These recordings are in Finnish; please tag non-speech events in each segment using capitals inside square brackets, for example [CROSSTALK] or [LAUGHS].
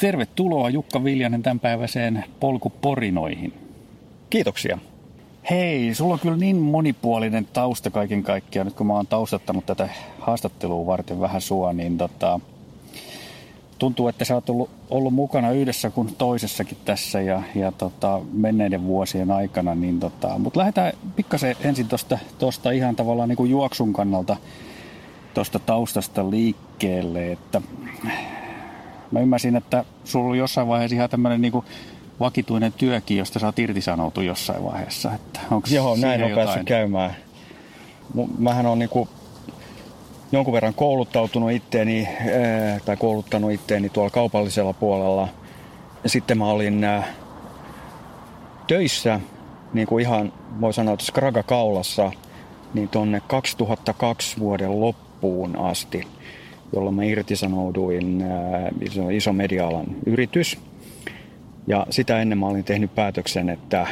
Tervetuloa Jukka Viljanen tämänpäiväiseen polkuporinoihin. Kiitoksia. Hei, sulla on kyllä niin monipuolinen tausta kaiken kaikkiaan. Nyt kun mä oon taustattanut tätä haastattelua varten vähän sua, niin tota, tuntuu, että sä oot ollut, ollut mukana yhdessä kuin toisessakin tässä ja, ja tota, menneiden vuosien aikana. Niin tota, Mutta lähdetään pikkasen ensin tuosta tosta ihan tavallaan niin kuin juoksun kannalta tuosta taustasta liikkeelle. Että mä ymmärsin, että sulla oli jossain vaiheessa ihan tämmöinen niin vakituinen työkin, josta sä oot irtisanoutu jossain vaiheessa. Että onko Joo, näin on jotain? päässyt käymään. Mähän on niin kuin jonkun verran kouluttautunut itteeni, eh, tai kouluttanut itteeni tuolla kaupallisella puolella. Ja sitten mä olin eh, töissä, niin kuin ihan voi sanoa, että Skraga kaulassa, niin tuonne 2002 vuoden loppuun asti, jolloin mä irtisanouduin eh, iso, iso media-alan yritys. Ja sitä ennen mä olin tehnyt päätöksen, että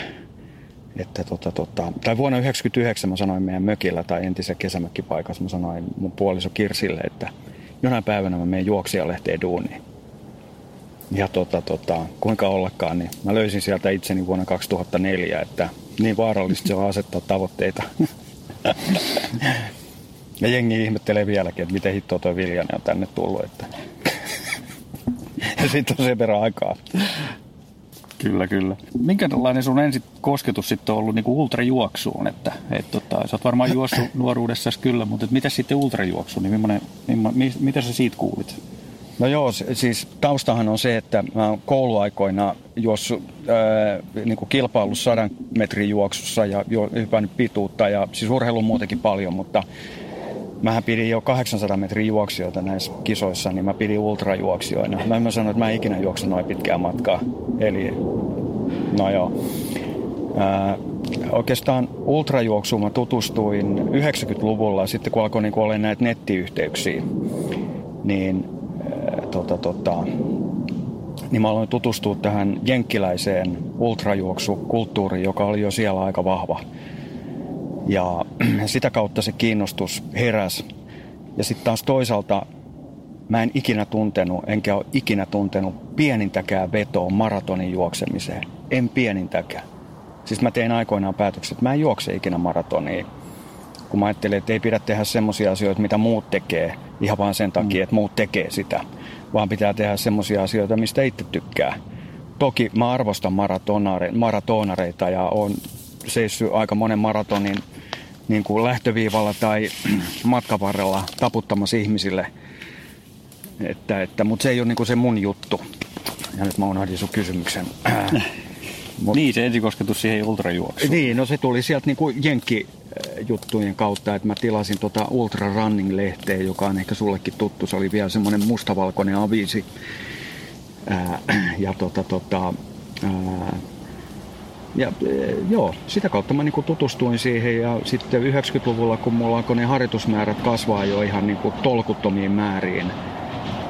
että tota, tota, tai vuonna 1999 mä sanoin meidän mökillä tai entisessä kesämökkipaikassa, mä sanoin mun puoliso Kirsille, että jonain päivänä mä menen juoksijalehteen duuniin. Ja tota, tota, kuinka ollakaan, niin mä löysin sieltä itseni vuonna 2004, että niin vaarallista se on asettaa tavoitteita. [LAUGHS] ja jengi ihmettelee vieläkin, että miten hittoa toi Viljanen on tänne tullut. Että... ja sitten on sen verran aikaa. Kyllä, kyllä. Minkälainen sun ensi kosketus sitten on ollut niin ultrajuoksuun? Että, et, tota, sä oot varmaan juossut [LAUGHS] nuoruudessa kyllä, mutta et mitä sitten ultrajuoksu, niin millainen, millainen, mitä sä siitä kuulit? No joo, siis taustahan on se, että mä oon kouluaikoina juossut ää, niin kuin kilpaillut sadan metrin juoksussa ja jo, hypännyt pituutta ja siis urheilu muutenkin paljon, mutta Mähän pidin jo 800 metrin juoksijoita näissä kisoissa, niin mä pidin ultrajuoksijoina. Mä en sano, että mä ikinä juoksen noin pitkää matkaa. Eli, no joo. Ää, oikeastaan ultrajuoksuun mä tutustuin 90-luvulla, sitten kun alkoi niin olla näitä nettiyhteyksiä, niin, ää, tota, tota, niin mä aloin tutustua tähän jenkkiläiseen ultrajuoksukulttuuriin, joka oli jo siellä aika vahva. Ja [CLEARS THROAT] sitä kautta se kiinnostus heräs. Ja sitten taas toisaalta mä en ikinä tuntenut, enkä ole ikinä tuntenut pienintäkään vetoa maratonin juoksemiseen. En pienintäkään. Siis mä tein aikoinaan päätöksen, että mä en juokse ikinä maratonia. Kun mä ajattelin, että ei pidä tehdä semmoisia asioita, mitä muut tekee, ihan vaan sen takia, mm. että muut tekee sitä. Vaan pitää tehdä semmoisia asioita, mistä itse tykkää. Toki mä arvostan maratonareita ja on seissyt aika monen maratonin niin kuin lähtöviivalla tai [CLEARS THROAT] matkavarrella taputtamassa ihmisille. Että, että, mutta se ei ole niin kuin se mun juttu. Ja nyt mä unohdin sun kysymyksen. [CLEARS THROAT] Mut, niin, se ensikosketus siihen ultrajuoksuun. Niin, no se tuli sieltä niin kuin jenkkijuttujen kautta, että mä tilasin tota Ultra Running-lehteä, joka on ehkä sullekin tuttu. Se oli vielä semmoinen mustavalkoinen aviisi. Ää, [CLEARS THROAT] ja tota, tota, ää, ja e, joo, sitä kautta mä niin tutustuin siihen ja sitten 90-luvulla, kun mulla alkoi ne harjoitusmäärät kasvaa jo ihan niin kuin tolkuttomiin määriin,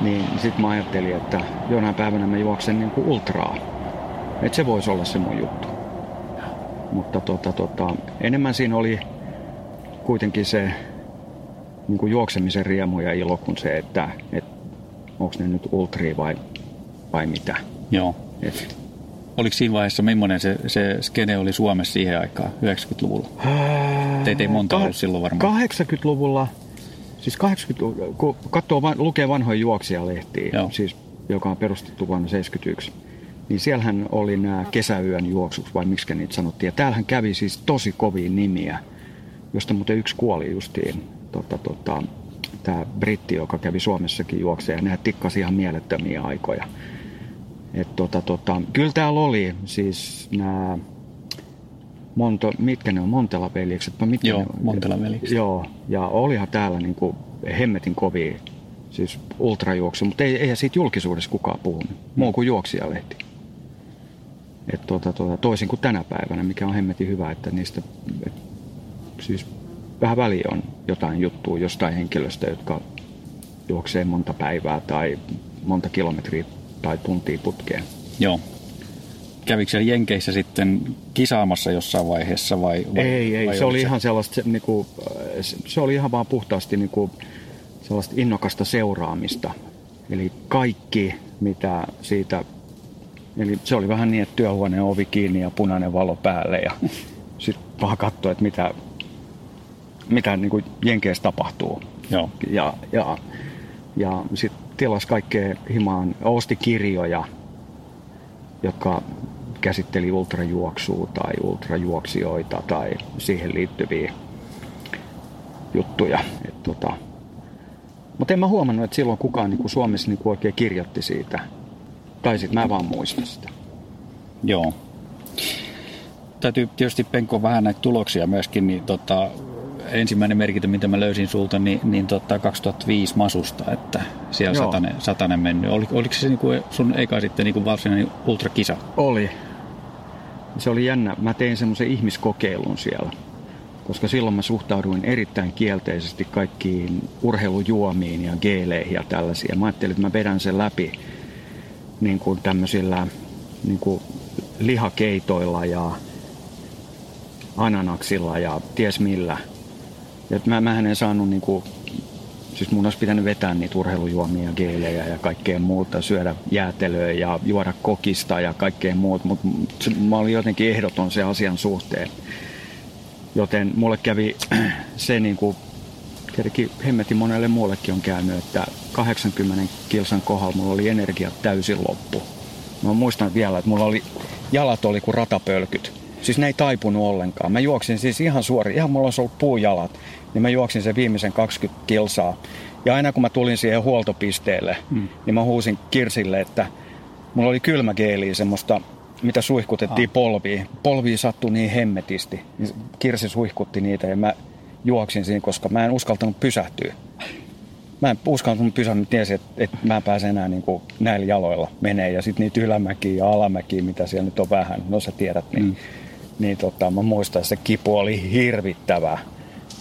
niin sitten mä ajattelin, että jonain päivänä mä juoksen niin kuin ultraa. Että se voisi olla se mun juttu. Mutta tota, tota, enemmän siinä oli kuitenkin se niin kuin juoksemisen riemu ja ilo kuin se, että et, onko ne nyt ultria vai, vai mitä. Joo. Et, Oliko siinä vaiheessa, millainen se, se skene oli Suomessa siihen aikaan, 90-luvulla? Teitä ei monta ollut silloin varmaan. 80-luvulla, siis 80 kun katsoo, lukee vanhoja juoksijalehtiä, Joo. siis, joka on perustettu vuonna 71, niin siellähän oli nämä kesäyön juoksut, vai miksi niitä sanottiin. Ja täällähän kävi siis tosi kovia nimiä, josta muuten yksi kuoli justiin. Tota, tota, tämä britti, joka kävi Suomessakin juokseen, ja nehän tikkasi ihan mielettömiä aikoja. Et tota, tota, kyllä täällä oli siis nämä Monto, mitkä ne on, Montela-veljekset? Mitkä joo, Montela-veljekset. Joo, ja olihan täällä niin kuin hemmetin kovia, siis ultrajuoksu, mutta ei, eihän siitä julkisuudessa kukaan puhunut, muu kuin juoksijalehti. Et tota, tota, toisin kuin tänä päivänä, mikä on hemmetin hyvä, että niistä, et, siis vähän väliä on jotain juttua jostain henkilöstä, jotka juoksee monta päivää tai monta kilometriä tai tuntia putkeen. Joo. Kävikö siellä Jenkeissä sitten kisaamassa jossain vaiheessa vai? vai ei, ei. Vai se oli se? ihan sellaista, se, niin kuin, se oli ihan vaan puhtaasti niin kuin, sellaista innokasta seuraamista. Eli kaikki, mitä siitä... Eli se oli vähän niin, että työhuoneen ovi kiinni ja punainen valo päälle ja [LAUGHS] sitten vaan katsoa, että mitä, mitä niin kuin Jenkeissä tapahtuu. Joo. Ja, ja, ja sitten tilas kaikkea himaan, osti kirjoja, jotka käsitteli ultrajuoksua tai ultrajuoksijoita tai siihen liittyviä juttuja. Et tota, mutta en mä huomannut, että silloin kukaan niin Suomessa niin kuin oikein kirjoitti siitä. Tai sitten mä vaan muistan sitä. Joo. Täytyy tietysti penkoa vähän näitä tuloksia myöskin, niin tota, ensimmäinen merkintö, mitä mä löysin sulta, niin, niin tota 2005 Masusta, että siellä satanen, satanen mennyt. Oli, oliko se niinku sun eka sitten niinku varsinainen ultrakisa? Oli. Se oli jännä. Mä tein semmoisen ihmiskokeilun siellä, koska silloin mä suhtauduin erittäin kielteisesti kaikkiin urheilujuomiin ja geeleihin ja tällaisia. Mä ajattelin, että mä vedän sen läpi niin kuin tämmöisillä niin kuin lihakeitoilla ja ananaksilla ja ties millä. Ja mä, mä en saanut niinku, siis mun olisi pitänyt vetää niitä urheilujuomia, geelejä ja kaikkea muuta, syödä jäätelöä ja juoda kokista ja kaikkea muuta, mutta mä olin jotenkin ehdoton se asian suhteen. Joten mulle kävi [CLEARS THROAT] se niin kuin tietenkin hemmetin monelle muullekin on käynyt, että 80 kilsan kohdalla mulla oli energia täysin loppu. Mä muistan vielä, että mulla oli, jalat oli kuin ratapölkyt. Siis ne ei taipunut ollenkaan. Mä juoksin siis ihan suori, ihan mulla olisi ollut puujalat, niin mä juoksin sen viimeisen 20 kilsaa. Ja aina kun mä tulin siihen huoltopisteelle, mm. niin mä huusin Kirsille, että mulla oli kylmägeeliä semmoista, mitä suihkutettiin ah. polviin. Polviin sattui niin hemmetisti. Niin Kirsi suihkutti niitä ja mä juoksin siinä, koska mä en uskaltanut pysähtyä. Mä en uskaltanut pysähtyä, mutta tiesin, että, että mä en pääse enää niin kuin näillä jaloilla menee. Ja sitten niitä ylämäkiä ja alamäkiä, mitä siellä nyt on vähän, no sä tiedät, niin mm niin tota, mä muistan, että se kipu oli hirvittävää.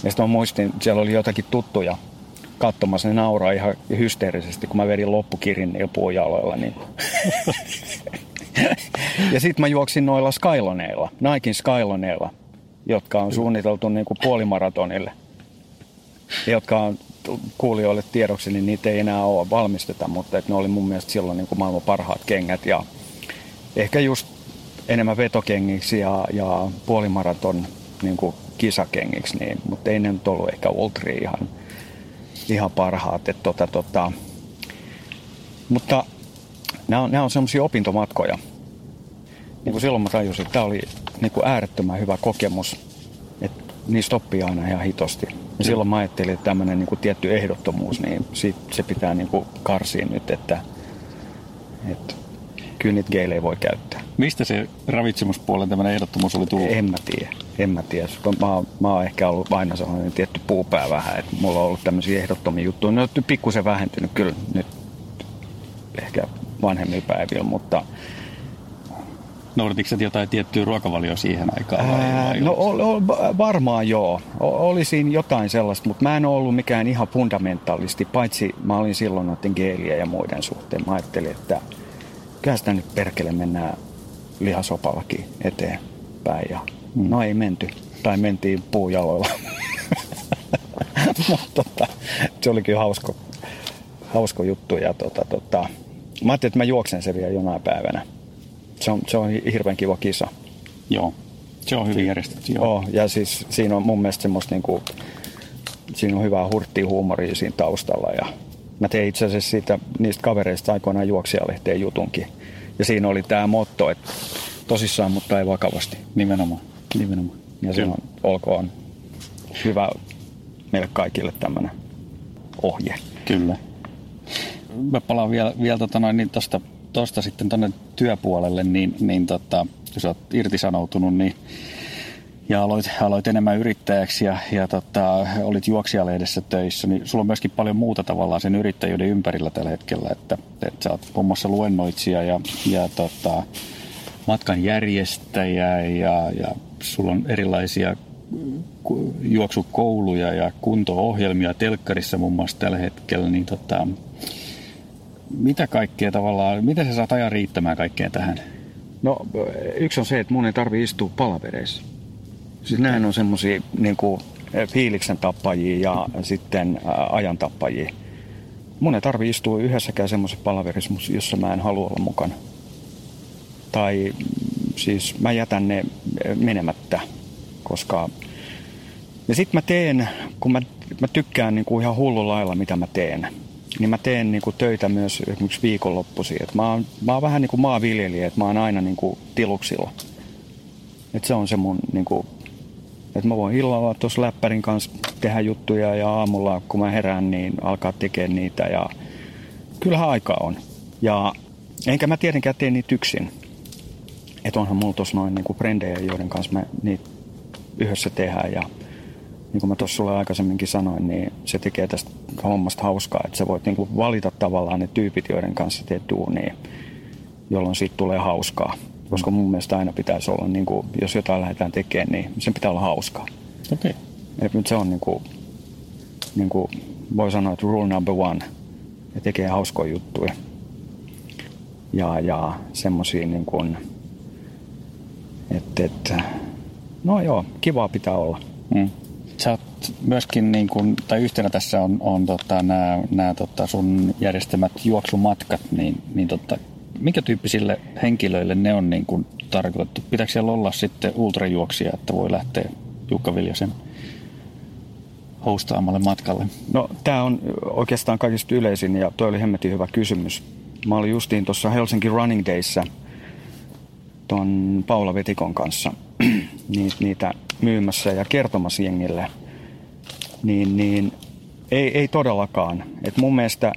Ja sitten mä muistin, siellä oli jotakin tuttuja katsomassa, ne nauraa ihan hysteerisesti, kun mä vedin loppukirin niillä puujaloilla. Niin. [LAUGHS] ja sitten mä juoksin noilla Skyloneilla, Naikin Skyloneilla, jotka on suunniteltu niin kuin puolimaratonille. Jotka on kuulijoille tiedoksi, niin niitä ei enää ole valmisteta, mutta ne oli mun mielestä silloin niin kuin maailman parhaat kengät. Ja ehkä just enemmän vetokengiksi ja, ja puolimaraton niin kuin kisakengiksi, niin, mutta ei ne nyt ollut ehkä ultri ihan, ihan parhaat. Et, tota, tota. Mutta nämä on, nämä on semmoisia opintomatkoja. Niin kuin silloin mä tajusin, että tämä oli niin kuin äärettömän hyvä kokemus, että niistä oppii aina ihan hitosti. Ja silloin mä ajattelin, että tämmöinen niin kuin tietty ehdottomuus, niin siitä, se pitää niin kuin karsia nyt, että, että kyllä niitä geilejä voi käyttää. Mistä se ravitsemuspuolen tämmöinen ehdottomuus oli tullut? En mä tiedä. En mä tiedä. Mä, oon, mä oon ehkä ollut aina sellainen tietty puupää vähän, että mulla on ollut tämmöisiä ehdottomia juttuja. Ne on pikkusen vähentynyt kyllä nyt ehkä vanhemmilla päivillä, mutta Noudatitko jotain tiettyä ruokavalioa siihen aikaan? Vai, vai no o, o, varmaan joo. O, oli siinä jotain sellaista, mutta mä en ollut mikään ihan fundamentaalisti, paitsi mä olin silloin noiden geeliä ja muiden suhteen. Mä ajattelin, että kyllä sitä nyt perkele mennään lihasopallakin eteenpäin. Ja mm. No ei menty. Tai mentiin puujaloilla. Mutta [LAUGHS] tota, se oli kyllä hausko, hausko juttu. Ja tota, tota, mä ajattelin, että mä juoksen se vielä jonain päivänä. Se on, se on hirveän kiva kisa. Joo, se on hyvin järjestetty. Joo. Oh, ja siis siinä on mun mielestä semmoista niinku, siinä on hyvää hurttia huumoria siinä taustalla. Ja mä tein itse asiassa siitä, niistä kavereista aikoinaan juoksijalehteen jutunkin. Ja siinä oli tämä motto, että tosissaan, mutta ei vakavasti. Nimenomaan. Nimenomaan. Ja se on, olkoon hyvä meille kaikille tämmöinen ohje. Kyllä. Mä palaan vielä, vielä tota noin, niin tosta, tosta sitten tuonne työpuolelle, niin, niin tota, jos olet irtisanoutunut, niin ja aloit, aloit enemmän yrittäjäksi ja, ja tota, olit juoksijalehdessä töissä, niin sulla on myöskin paljon muuta tavallaan sen yrittäjyyden ympärillä tällä hetkellä, että, että sä oot muun muassa luennoitsija ja, ja tota, matkan järjestäjä ja, ja sulla on erilaisia juoksukouluja ja kunto-ohjelmia telkkarissa muun muassa tällä hetkellä, niin tota, mitä kaikkea tavallaan, miten sä saat ajan riittämään kaikkeen tähän? No yksi on se, että mun ei tarvi istua palavereissa. Siis näin on semmoisia niin fiiliksen tappajia ja sitten ajan tappajia. mun ei tarvi istua yhdessäkään semmoisessa palaverissa, jossa mä en halua olla mukana. Tai mm, siis mä jätän ne menemättä, koska... Ja sit mä teen, kun mä, mä tykkään niin kuin ihan hullu lailla, mitä mä teen, niin mä teen niin kuin töitä myös esimerkiksi viikonloppuisin. Et mä, oon, mä oon vähän niin kuin maanviljelijä, että mä oon aina niin kuin tiluksilla. Et se on se mun, niin kuin, että mä voin illalla tuossa läppärin kanssa tehdä juttuja ja aamulla kun mä herään, niin alkaa tekemään niitä ja kyllähän aikaa on. Ja enkä mä tietenkään tee niitä yksin. Että onhan mulla tuossa noin niin kuin brendejä, joiden kanssa me niitä yhdessä tehdään ja niin kuin mä tuossa sulle aikaisemminkin sanoin, niin se tekee tästä hommasta hauskaa, että sä voit niin kuin valita tavallaan ne tyypit, joiden kanssa teet duunia, jolloin siitä tulee hauskaa. Koska mun mielestä aina pitäisi olla, niin kuin, jos jotain lähdetään tekemään, niin sen pitää olla hauskaa. Okei. Okay. nyt se on niin kuin, niin kuin voi sanoa, että rule number one. Ja tekee hauskoja juttuja. Ja, ja semmosia niin kuin, että, että, no joo, kivaa pitää olla. Mm sä oot myöskin, niin kun, tai yhtenä tässä on, on tota, nämä, nämä tota sun järjestämät juoksumatkat, niin, niin tota, minkä tyyppisille henkilöille ne on niin kun, tarkoitettu? Pitääkö siellä olla sitten ultrajuoksia, että voi lähteä Jukka Viljasen hostaamalle matkalle? No tämä on oikeastaan kaikista yleisin ja toi oli hemmetin hyvä kysymys. Mä olin justiin tuossa Helsinki Running Dayssä ton Paula Vetikon kanssa [CLEARS THROAT] niitä myymässä ja kertomassa jengille, niin, niin ei, ei todellakaan. Et mun mielestä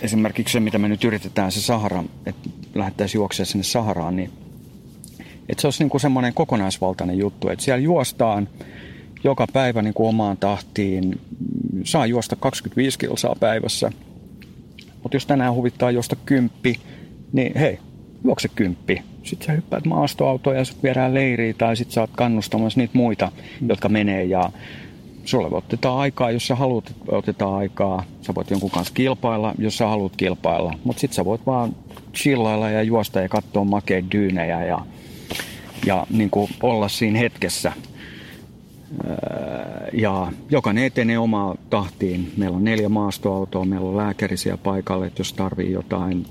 esimerkiksi se, mitä me nyt yritetään, se Sahara, että lähdettäisiin juoksemaan sinne Saharaan, niin että se olisi niin kuin semmoinen kokonaisvaltainen juttu, että siellä juostaan joka päivä niin kuin omaan tahtiin, saa juosta 25 kilsaa päivässä, mutta jos tänään huvittaa juosta kymppi, niin hei, juokse kymppi. Sitten sä hyppäät maastoautoon ja sitten viedään leiriä tai sitten sä oot kannustamassa niitä muita, mm. jotka menee ja sulle otetaan aikaa, jos sä haluat, otetaan aikaa. Sä voit jonkun kanssa kilpailla, jos sä haluat kilpailla. Mutta sitten sä voit vaan chillailla ja juosta ja katsoa makeita dyynejä ja, ja niin kuin olla siinä hetkessä. Öö, ja jokainen etenee omaa tahtiin. Meillä on neljä maastoautoa, meillä on lääkärisiä paikalle, että jos tarvii jotain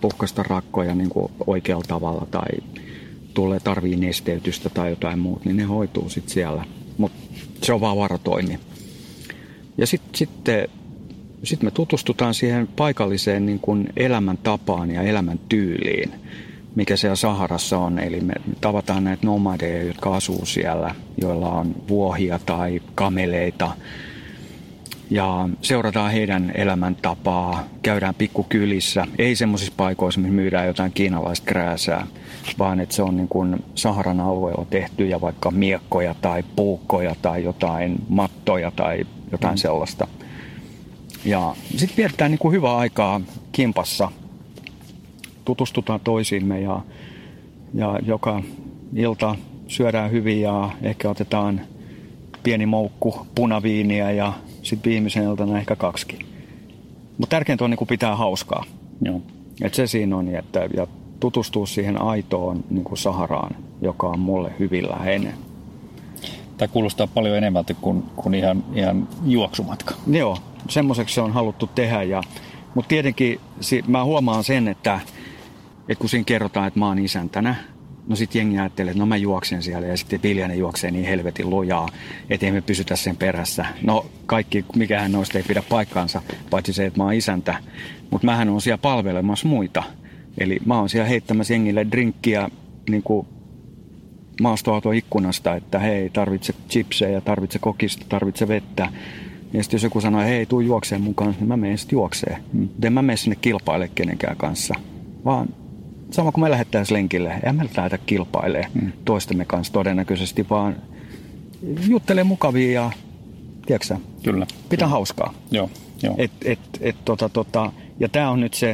puhkasta rakkoja niin kuin oikealla tavalla tai tulee tarvii nesteytystä tai jotain muuta, niin ne hoituu sitten siellä. Se on vaan varatoimi. Ja sitten sit, sit me tutustutaan siihen paikalliseen niin kuin elämäntapaan ja elämäntyyliin, mikä siellä Saharassa on. Eli me tavataan näitä nomadeja, jotka asuu siellä, joilla on vuohia tai kameleita – ja seurataan heidän elämäntapaa, käydään pikkukylissä, ei semmoisissa paikoissa, missä myydään jotain kiinalaista krääsää, vaan että se on niin kuin Saharan alueella tehtyjä vaikka miekkoja tai puukkoja tai jotain mattoja tai jotain mm. sellaista. Ja sitten vietetään niin kuin hyvää aikaa kimpassa, tutustutaan toisiimme ja, ja joka ilta syödään hyvin ja ehkä otetaan pieni moukku punaviiniä ja sitten viimeisen iltana ehkä kaksi. Mutta tärkeintä on niin pitää hauskaa. Joo. Et se siinä on, että ja tutustua siihen aitoon niin kuin Saharaan, joka on mulle hyvin läheinen. Tämä kuulostaa paljon enemmältä kuin, kuin ihan, ihan juoksumatka. Joo, semmoiseksi se on haluttu tehdä. Ja, mutta tietenkin mä huomaan sen, että, että kun siinä kerrotaan, että mä oon isäntänä, No sitten jengi ajattelee, että no mä juoksen siellä ja sitten Viljanen juoksee niin helvetin lujaa, ettei me pysytä sen perässä. No kaikki, mikähän noista ei pidä paikkaansa, paitsi se, että mä oon isäntä. Mutta mähän on siellä palvelemassa muita. Eli mä oon siellä heittämässä jengille drinkkiä niin kuin maastoauto ikkunasta, että hei, tarvitse chipsejä, tarvitse kokista, tarvitse vettä. Ja sitten jos joku sanoo, hei, tuu juokseen mukaan, niin mä menen sitten juokseen. En mä mene sinne kilpaile kenenkään kanssa, vaan sama kuin me lähettäisiin lenkille, ei me lähdetä kilpailee hmm. toistemme kanssa todennäköisesti, vaan juttelee mukavia ja tiedätkö, Kyllä. pitää Kyllä. hauskaa. Joo, joo. Et, et, et, tota, tota, ja tämä on nyt se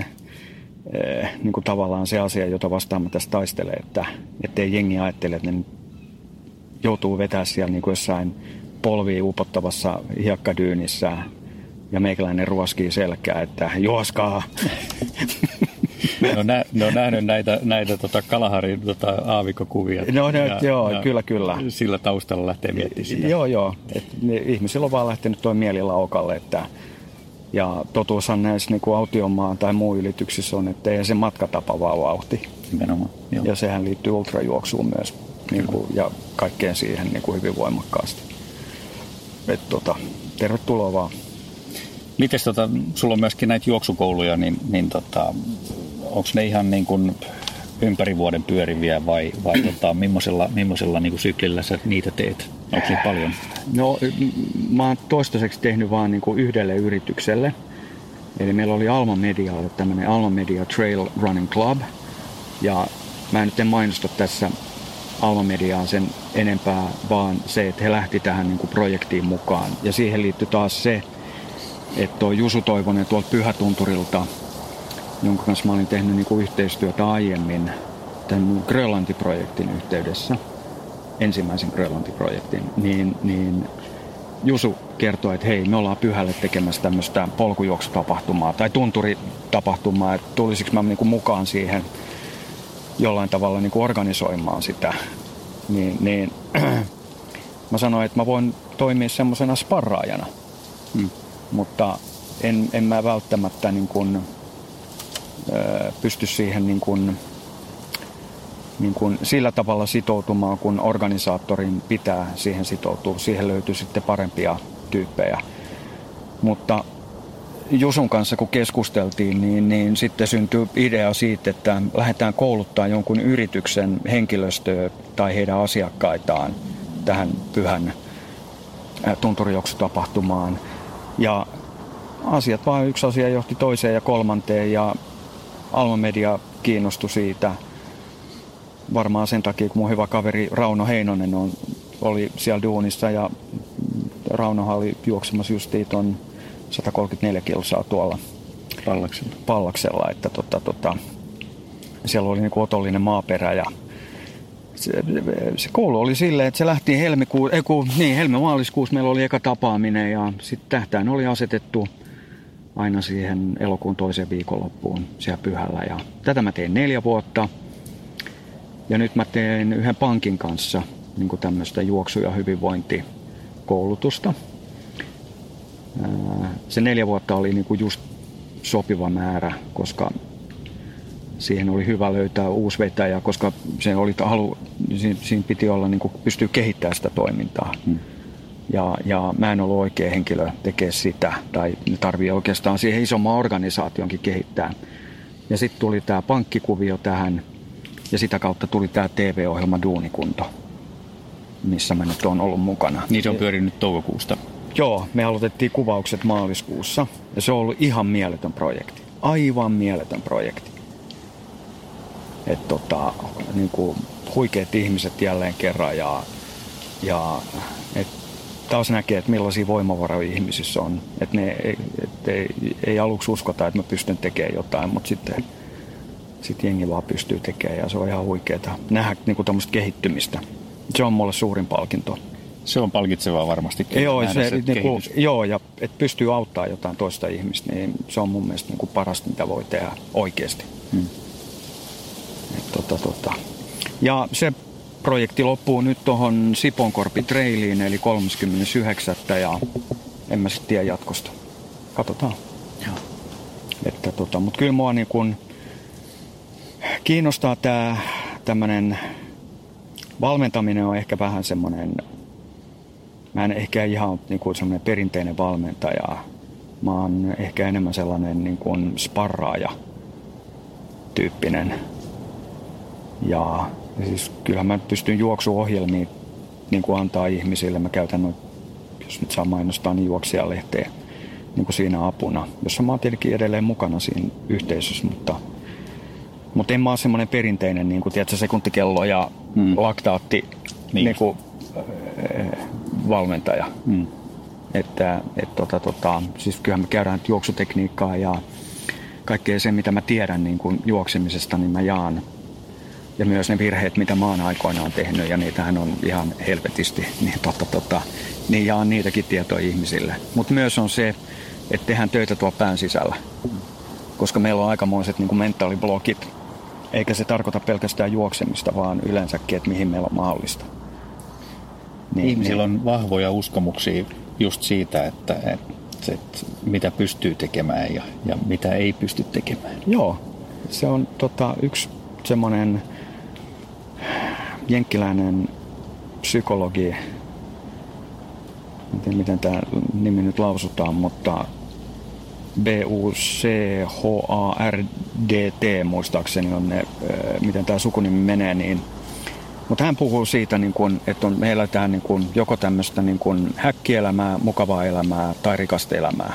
eh, niin kuin tavallaan se asia, jota vastaan mä tässä taistelen, että ei jengi ajattele, että ne joutuu vetää siellä niin kuin jossain polviin upottavassa hiekkadyynissä ja meikäläinen ruoskii selkää, että juoskaa. [LAUGHS] ne, on nä, ne on nähnyt näitä, näitä tota Kalaharin tota, aavikokuvia. No ne, ja, joo, ja kyllä, kyllä. Sillä taustalla lähtee miettimään sitä. Joo, joo. Et ne, ihmisillä on vaan lähtenyt tuo mielilaukalle, että Ja totuushan näissä niin kuin autiomaan tai muu ylityksissä on, että ei se matkatapa vaan vauhti. Nimenomaan. Joo. Ja sehän liittyy ultrajuoksuun myös niin kuin, ja kaikkeen siihen niin kuin hyvin voimakkaasti. Et, tota, tervetuloa vaan. Miten tota, sulla on myöskin näitä juoksukouluja, niin, niin tota, onko ne ihan niin kuin ympäri vuoden pyöriviä vai, vai tota, millaisella, millaisella niin kuin syklillä sä niitä teet? Onko niitä paljon? No mä oon toistaiseksi tehnyt vaan niin kuin yhdelle yritykselle. Eli meillä oli Alma Medialle tämmöinen Alma Media Trail Running Club. Ja mä nyt en mainosta tässä Alma Mediaan sen enempää, vaan se, että he lähti tähän niin kuin projektiin mukaan. Ja siihen liittyy taas se, että tuo Jusu Toivonen tuolta Pyhätunturilta, jonka kanssa mä olin tehnyt niin kuin yhteistyötä aiemmin tämän Grönlanti-projektin yhteydessä, ensimmäisen Grönlanti-projektin, niin, niin Jusu kertoi, että hei, me ollaan pyhälle tekemässä tämmöistä polkujuoksutapahtumaa tai tunturitapahtumaa, että tulisiko mä niin kuin mukaan siihen jollain tavalla niin kuin organisoimaan sitä. Niin, niin [CLEARS THROAT] mä sanoin, että mä voin toimia semmoisena sparraajana. Hmm mutta en, en mä välttämättä niin kuin, pysty siihen niin kuin, niin kuin sillä tavalla sitoutumaan, kun organisaattorin pitää siihen sitoutua. Siihen löytyy sitten parempia tyyppejä. Mutta Jusun kanssa kun keskusteltiin, niin, niin sitten syntyi idea siitä, että lähdetään kouluttaa jonkun yrityksen henkilöstöä tai heidän asiakkaitaan tähän pyhän tunturijuoksutapahtumaan. Ja asiat vaan yksi asia johti toiseen ja kolmanteen ja Alma Media kiinnostui siitä varmaan sen takia, kun mun hyvä kaveri Rauno Heinonen on, oli siellä duunissa ja Raunohan oli juoksemassa justiin ton 134 kilsaa tuolla Pallaksella. Pallaksella että tota, tota, siellä oli niinku otollinen maaperä ja se, se koulu oli silleen, että se lähti helmikuun, ei kun, niin, helmi-maaliskuussa meillä oli eka tapaaminen ja sitten tähtäin oli asetettu aina siihen elokuun toisen viikonloppuun siellä pyhällä. Ja tätä mä tein neljä vuotta. Ja nyt mä teen yhden pankin kanssa niin tämmöistä juoksu- ja hyvinvointikoulutusta. Se neljä vuotta oli niin kuin just sopiva määrä, koska siihen oli hyvä löytää uusi vetäjä, koska se oli halu, siinä piti olla niin kuin pystyä kehittämään sitä toimintaa. Hmm. Ja, ja mä en ollut oikea henkilö tekee sitä, tai tarvii oikeastaan siihen isomman organisaationkin kehittää. Ja sitten tuli tämä pankkikuvio tähän, ja sitä kautta tuli tämä TV-ohjelma Duunikunto, missä mä nyt on ollut mukana. Niin se on pyörinyt toukokuusta. Joo, me aloitettiin kuvaukset maaliskuussa, ja se on ollut ihan mieletön projekti. Aivan mieletön projekti että tota, niin kuin huikeat ihmiset jälleen kerran ja, ja et taas näkee, että millaisia voimavaroja ihmisissä on. Että ne et ei, ei aluksi uskota, että mä pystyn tekemään jotain, mutta sitten sit jengi vaan pystyy tekemään ja se on ihan huikeaa nähdä niin kuin tämmöistä kehittymistä. Se on mulle suurin palkinto. Se on palkitsevaa varmasti. Joo, se, niin kuin, joo ja että pystyy auttaa jotain toista ihmistä, niin se on mun mielestä niin kuin parasta, mitä voi tehdä oikeasti. Hmm. Et, tota, tota. Ja se projekti loppuu nyt tuohon Siponkorpi Trailiin, eli 39. ja en mä sitten tiedä jatkosta. Katsotaan. Joo. Että tota, mutta kyllä mua niin kun kiinnostaa tämä tämmöinen valmentaminen on ehkä vähän semmoinen, mä en ehkä ihan niin kuin semmoinen perinteinen valmentaja. Mä oon ehkä enemmän sellainen niin kuin sparraaja tyyppinen ja siis kyllähän mä pystyn juoksuohjelmiin niin kuin antaa ihmisille. Mä käytän noin, jos nyt saa mainostaa, niin juoksijalehteen niin kuin siinä apuna, jossa mä oon tietenkin edelleen mukana siinä yhteisössä, mutta, mutta en mä ole semmoinen perinteinen niin kuin, tiedätkö, sekuntikello ja mm. laktaatti niin. Niin kuin, äh, valmentaja. Mm. Että, et, tota, tota, siis kyllähän me käydään juoksutekniikkaa ja kaikkea se, mitä mä tiedän niin kuin juoksemisesta, niin mä jaan ja myös ne virheet, mitä mä oon aikoinaan tehnyt, ja niitähän on ihan helvetisti, niin, totta, totta, niin jaan niitäkin tietoja ihmisille. Mutta myös on se, että tehdään töitä tuo pään sisällä, koska meillä on aikamoiset niin mentaaliblokit, eikä se tarkoita pelkästään juoksemista, vaan yleensäkin, että mihin meillä on mahdollista. Niin, Ihmisillä niin. on vahvoja uskomuksia just siitä, että, että se, mitä pystyy tekemään ja, ja mitä ei pysty tekemään. Joo, se on tota, yksi semmoinen jenkkiläinen psykologi, en tiedä miten tämä nimi nyt lausutaan, mutta B-U-C-H-A-R-D-T muistaakseni on ne, miten tämä sukunimi menee, niin mutta hän puhuu siitä, niin kun, että on, me eletään niin kun, joko tämmöistä niin kun häkkielämää, mukavaa elämää tai rikasta elämää.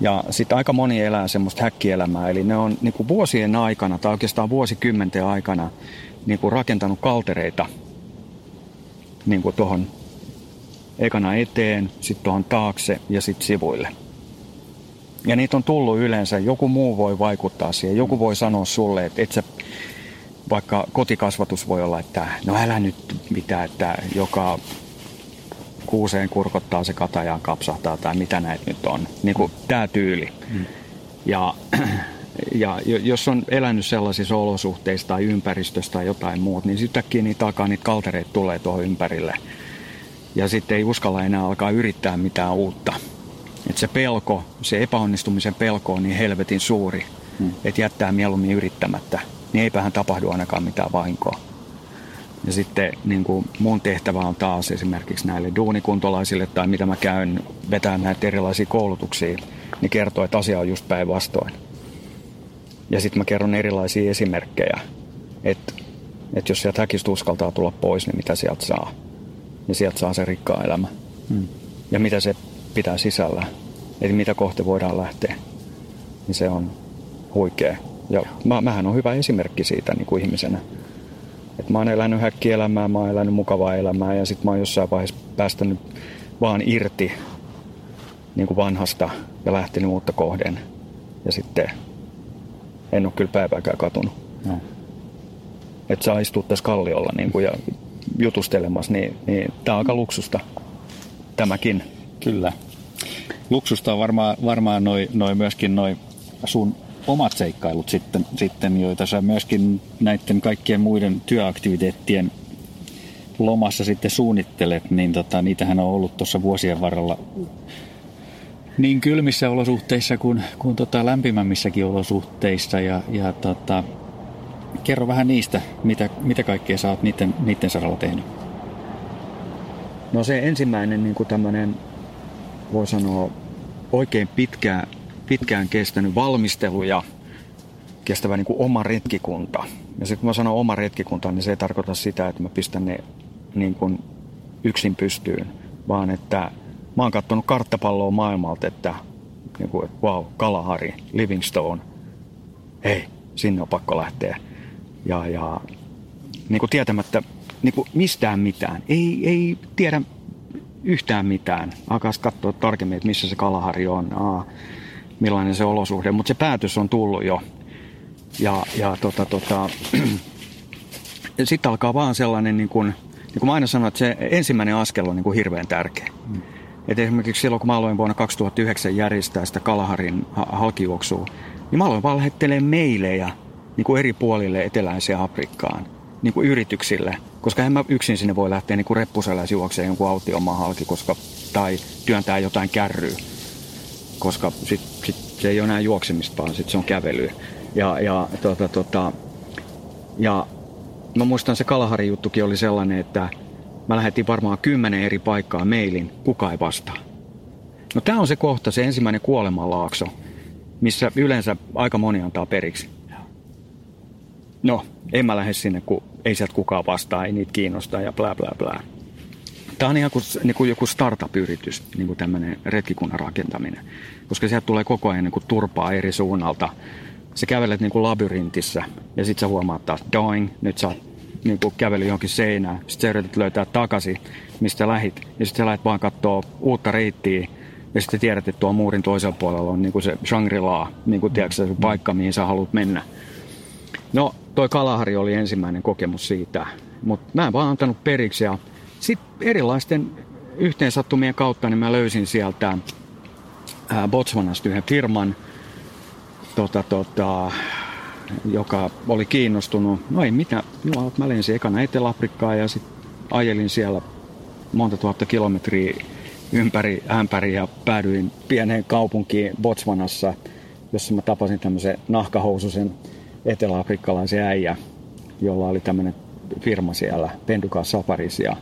Ja sitten aika moni elää semmoista häkkielämää, eli ne on niin kuin vuosien aikana tai oikeastaan vuosikymmenten aikana niin kuin rakentanut kaltereita niin kuin tuohon ekana eteen, sitten tuohon taakse ja sitten sivuille. Ja niitä on tullut yleensä, joku muu voi vaikuttaa siihen, joku voi sanoa sulle, että et sä, vaikka kotikasvatus voi olla, että no älä nyt mitään, että joka kuuseen kurkottaa se katajaan kapsahtaa tai mitä näitä nyt on. Niin kuin tämä tyyli. Mm. Ja, ja jos on elänyt sellaisissa olosuhteissa tai ympäristössä tai jotain muuta, niin sittenkin niitä alkaa niitä kaltereita tulee tuohon ympärille. Ja sitten ei uskalla enää alkaa yrittää mitään uutta. Että se pelko, se epäonnistumisen pelko on niin helvetin suuri, mm. että jättää mieluummin yrittämättä. Niin eipähän tapahdu ainakaan mitään vahinkoa. Ja sitten niin kuin mun tehtävä on taas esimerkiksi näille duunikuntolaisille tai mitä mä käyn vetämään näitä erilaisia koulutuksia, niin kertoo, että asia on just päinvastoin. Ja sitten mä kerron erilaisia esimerkkejä, että, että jos sieltä häkistä uskaltaa tulla pois, niin mitä sieltä saa. Ja sieltä saa se rikkaa elämä. Hmm. Ja mitä se pitää sisällä. Eli mitä kohti voidaan lähteä. Niin se on huikea. Ja mä, mähän on hyvä esimerkki siitä niin kuin ihmisenä. Et mä oon elänyt häkkielämää, mä oon elänyt mukavaa elämää ja sitten mä oon jossain vaiheessa päästänyt vaan irti niin kuin vanhasta ja lähtenyt uutta kohden. Ja sitten en ole kyllä päivääkään katunut. No. Että saa istua tässä kalliolla niin kuin ja jutustelemassa, niin, niin tämä on aika luksusta tämäkin. Kyllä. Luksusta on varmaan, varmaan noi, noi myöskin noi sun omat seikkailut sitten, sitten, joita sä myöskin näiden kaikkien muiden työaktiviteettien lomassa sitten suunnittelet, niin tota, niitähän on ollut tuossa vuosien varrella niin kylmissä olosuhteissa kuin, kuin tota lämpimämmissäkin olosuhteissa. Ja, ja tota, kerro vähän niistä, mitä, mitä kaikkea sä oot niiden, niiden saralla tehnyt. No se ensimmäinen niin kuin tämmöinen, voi sanoa, oikein pitkä pitkään kestänyt valmistelu ja kestävä niin kuin oma retkikunta. Ja sitten kun mä sanon oma retkikunta, niin se ei tarkoita sitä, että mä pistän ne niin kuin yksin pystyyn, vaan että mä oon katsonut karttapalloa maailmalta, että niin kuin, wow, Kalahari, Livingstone, hei, sinne on pakko lähteä. Ja, ja niin kuin tietämättä niin kuin mistään mitään. Ei, ei tiedä yhtään mitään. Alkaisi katsoa tarkemmin, että missä se Kalahari on. Aa, millainen se olosuhde, mutta se päätös on tullut jo. Ja, ja tota, tota, [CLEARS THROAT] sitten alkaa vaan sellainen, niin kuin, niin kuin mä aina sanon, että se ensimmäinen askel on niin kuin hirveän tärkeä. Mm. Et esimerkiksi silloin, kun mä aloin vuonna 2009 järjestää sitä Kalaharin halkijuoksua, niin mä aloin vaan lähettelemään meilejä niin kuin eri puolille eteläiseen Afrikkaan niin kuin yrityksille, koska en mä yksin sinne voi lähteä niin reppuseläisi juokseen jonkun autiomaan halki, koska, tai työntää jotain kärryä koska sit, sit se ei ole enää juoksemista, vaan sit se on kävelyä. Ja, ja, tota, tota, ja mä muistan se Kalahari juttukin oli sellainen, että mä lähetin varmaan kymmenen eri paikkaa mailin, kuka ei vastaa. No tämä on se kohta, se ensimmäinen kuolemanlaakso, missä yleensä aika moni antaa periksi. No, en mä lähde sinne, kun ei sieltä kukaan vastaa, ei niitä kiinnostaa ja bla bla bla. Tämä on ihan kuin, niin kuin joku startup-yritys, niin kuin tämmöinen retkikunnan rakentaminen. Koska sieltä tulee koko ajan niin kuin turpaa eri suunnalta. Sä kävelet niin kuin labyrintissä ja sitten sä huomaat taas, doing, nyt sä oot niin kuin kävely johonkin seinään. Sitten sä yrität löytää takaisin, mistä lähit. Ja sitten sä vaan katsoa uutta reittiä. Ja sitten tiedät, että tuo muurin toisella puolella on niin kuin se Shangri-La, niin kuin tiedätkö, se paikka, mihin sä haluat mennä. No, toi Kalahari oli ensimmäinen kokemus siitä. Mutta mä en vaan antanut periksi ja sitten erilaisten yhteensattumien kautta niin mä löysin sieltä Botswanasta yhden firman, tota, tota, joka oli kiinnostunut. No ei mitään, joo, mä lensin ekana Etelä-Afrikkaan ja sitten ajelin siellä monta tuhatta kilometriä ympäri ämpäri ja päädyin pieneen kaupunkiin Botswanassa, jossa mä tapasin tämmöisen nahkahoususen eteläafrikkalaisen äijä, jolla oli tämmöinen firma siellä, Penduka Safaris. Ja,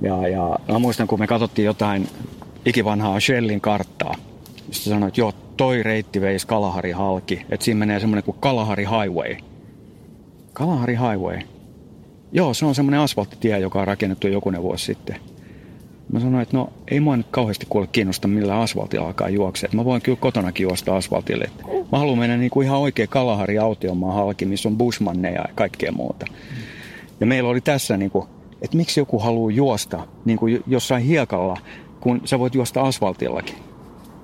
ja, ja mä muistan, kun me katsottiin jotain ikivanhaa Shellin karttaa, josta sanoi, että joo, toi reitti veisi Kalahari halki, että siinä menee semmoinen kuin Kalahari Highway. Kalahari Highway. Joo, se on semmoinen asfalttitie, joka on rakennettu jokunen vuosi sitten. Mä sanoin, että no ei mua nyt kauheasti kuule kiinnosta millä asfaltilla alkaa juoksea. Mä voin kyllä kotonakin juosta asfaltille. Mä haluan mennä niin kuin ihan oikein Kalahari autiomaan halki, missä on bushmanneja ja kaikkea muuta. Ja meillä oli tässä niin kuin, että miksi joku haluaa juosta niin kuin jossain hiekalla, kun sä voit juosta asfaltillakin.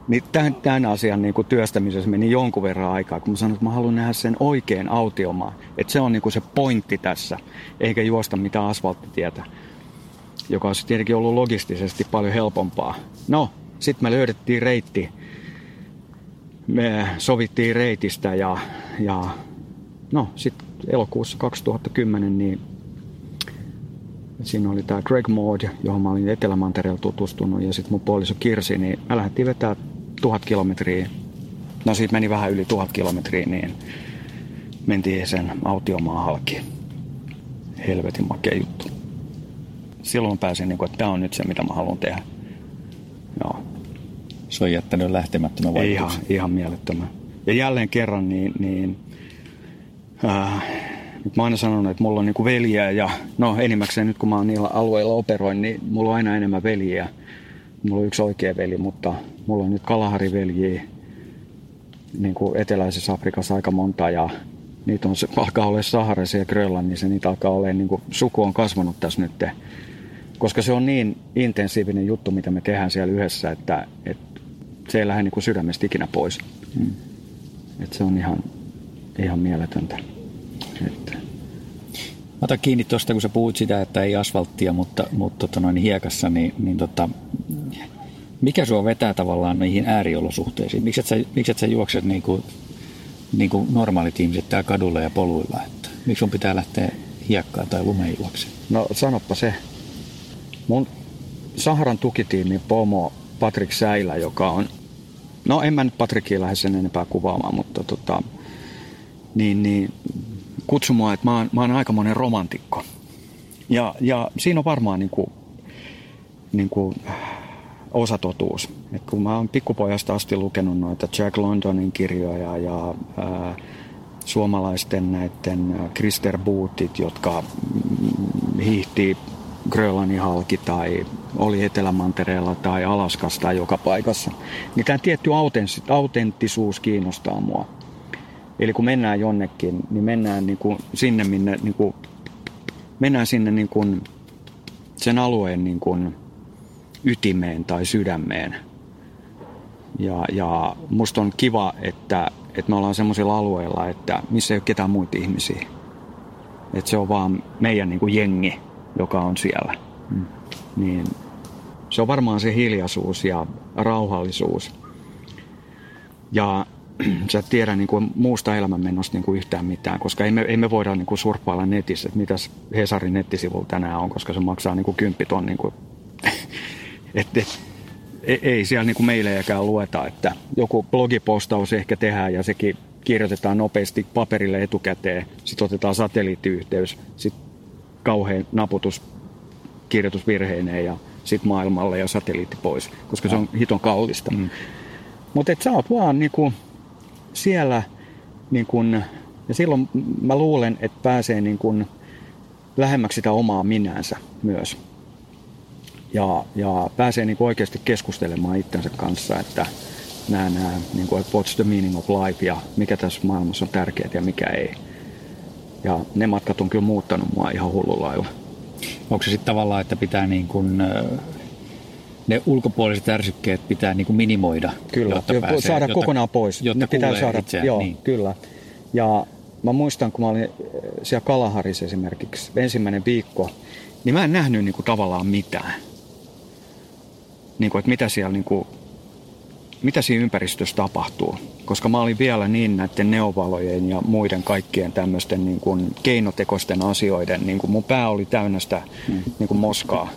Niin tämän, tämän asian niin kuin työstämisessä meni jonkun verran aikaa, kun mä sanoin, että mä haluan nähdä sen oikein autiomaan. Että se on niin kuin se pointti tässä, eikä juosta mitään asfalttitietä joka olisi tietenkin ollut logistisesti paljon helpompaa. No, sitten me löydettiin reitti. Me sovittiin reitistä ja, ja no, sitten elokuussa 2010 niin siinä oli tämä Greg Maud, johon mä olin Etelämantereella tutustunut ja sitten mun puoliso Kirsi, niin me lähdettiin vetää tuhat kilometriä. No siitä meni vähän yli tuhat kilometriä, niin mentiin sen autiomaan halki. Helvetin makea juttu silloin pääsin, niin kuin, että tämä on nyt se, mitä mä haluan tehdä. Joo. Se on jättänyt lähtemättömän vaikutuksen. Ihan, ihan mielettömän. Ja jälleen kerran, niin, niin äh, nyt mä aina sanonut, että mulla on niinku veljiä ja no enimmäkseen nyt kun mä oon niillä alueilla operoin, niin mulla on aina enemmän veljiä. Mulla on yksi oikea veli, mutta mulla on nyt Kalahari-veljiä niin kuin eteläisessä Afrikassa aika monta ja niitä on, alkaa olla Saharassa ja Grönlannissa, niitä alkaa olla, niin kuin suku on kasvanut tässä nyt koska se on niin intensiivinen juttu, mitä me tehdään siellä yhdessä, että, että se ei lähde niin kuin sydämestä ikinä pois. Mm. Että se on ihan, ihan mieletöntä. Että. Otan kiinni tuosta, kun sä puhuit sitä, että ei asfalttia, mutta, mutta tota noin hiekassa, niin, niin tota, mikä sua vetää tavallaan niihin ääriolosuhteisiin? Miksi et sä, miksi et sä juokset niin kuin, niin kuin normaalit ihmiset täällä kadulla ja poluilla? Että miksi sun pitää lähteä hiekkaan tai lumeen juokseen? No sanoppa se. Mun Saharan tukitiimin pomo Patrik Säilä, joka on, no en mä nyt Patrikia lähde sen enempää kuvaamaan, mutta tota, niin, niin kutsu mua, että mä oon, mä oon aikamoinen romantikko. Ja, ja siinä on varmaan niin kuin, niin kuin osatotuus. Et kun mä oon pikkupojasta asti lukenut noita Jack Londonin kirjoja ja ää, suomalaisten näiden Krister Bootit, jotka mm, hiihtii Grönlannin halki tai oli Etelämantereella tai Alaskassa tai joka paikassa, niin tämä tietty autenttisuus kiinnostaa mua. Eli kun mennään jonnekin, niin mennään niin kuin sinne, minne, niin kuin, mennään sinne niin kuin sen alueen niin kuin ytimeen tai sydämeen. Ja, ja musta on kiva, että, että me ollaan semmoisilla alueilla, että missä ei ole ketään muita ihmisiä. Että se on vaan meidän niin kuin jengi joka on siellä. Mm. Niin se on varmaan se hiljaisuus ja rauhallisuus. Ja sä et tiedä niin kuin muusta elämänmennosta niin kuin yhtään mitään, koska ei me, ei me voida niin kuin surppailla netissä, että mitäs Hesarin nettisivulla tänään on, koska se maksaa niin kuin kymppiton. Niin kuin, [LAUGHS] et, et, ei, ei siellä niin kuin meilejäkään lueta, että joku blogipostaus ehkä tehdään ja sekin kirjoitetaan nopeasti paperille etukäteen, sitten otetaan satelliittiyhteys, sitten kauhean naputus kirjoitusvirheineen ja sitten maailmalle ja satelliitti pois, koska se on hiton kallista. Mm. Mutta et sä oot vaan niinku siellä, niinku, ja silloin mä luulen, että pääsee niinku lähemmäksi sitä omaa minänsä myös. Ja, ja pääsee niinku oikeasti keskustelemaan itsensä kanssa, että nämä, nämä niinku, että what's the meaning of life ja mikä tässä maailmassa on tärkeää ja mikä ei. Ja ne matkat on kyllä muuttanut mua ihan hullulla lailla. Onko se sitten tavallaan, että pitää niin kuin, ne ulkopuoliset ärsykkeet pitää niin kuin minimoida? Kyllä, jotta pääsee, saada jotta, kokonaan pois. Jotta ne pitää saada, itseään, joo, niin. kyllä. Ja mä muistan, kun mä olin siellä Kalaharissa esimerkiksi ensimmäinen viikko, niin mä en nähnyt niin kuin tavallaan mitään. Niin kuin, että mitä siellä niin kuin, mitä siinä ympäristössä tapahtuu. Koska mä olin vielä niin näiden neovalojen ja muiden kaikkien tämmöisten niin kuin keinotekoisten asioiden, niin kuin mun pää oli täynnä sitä mm. niin kuin moskaa.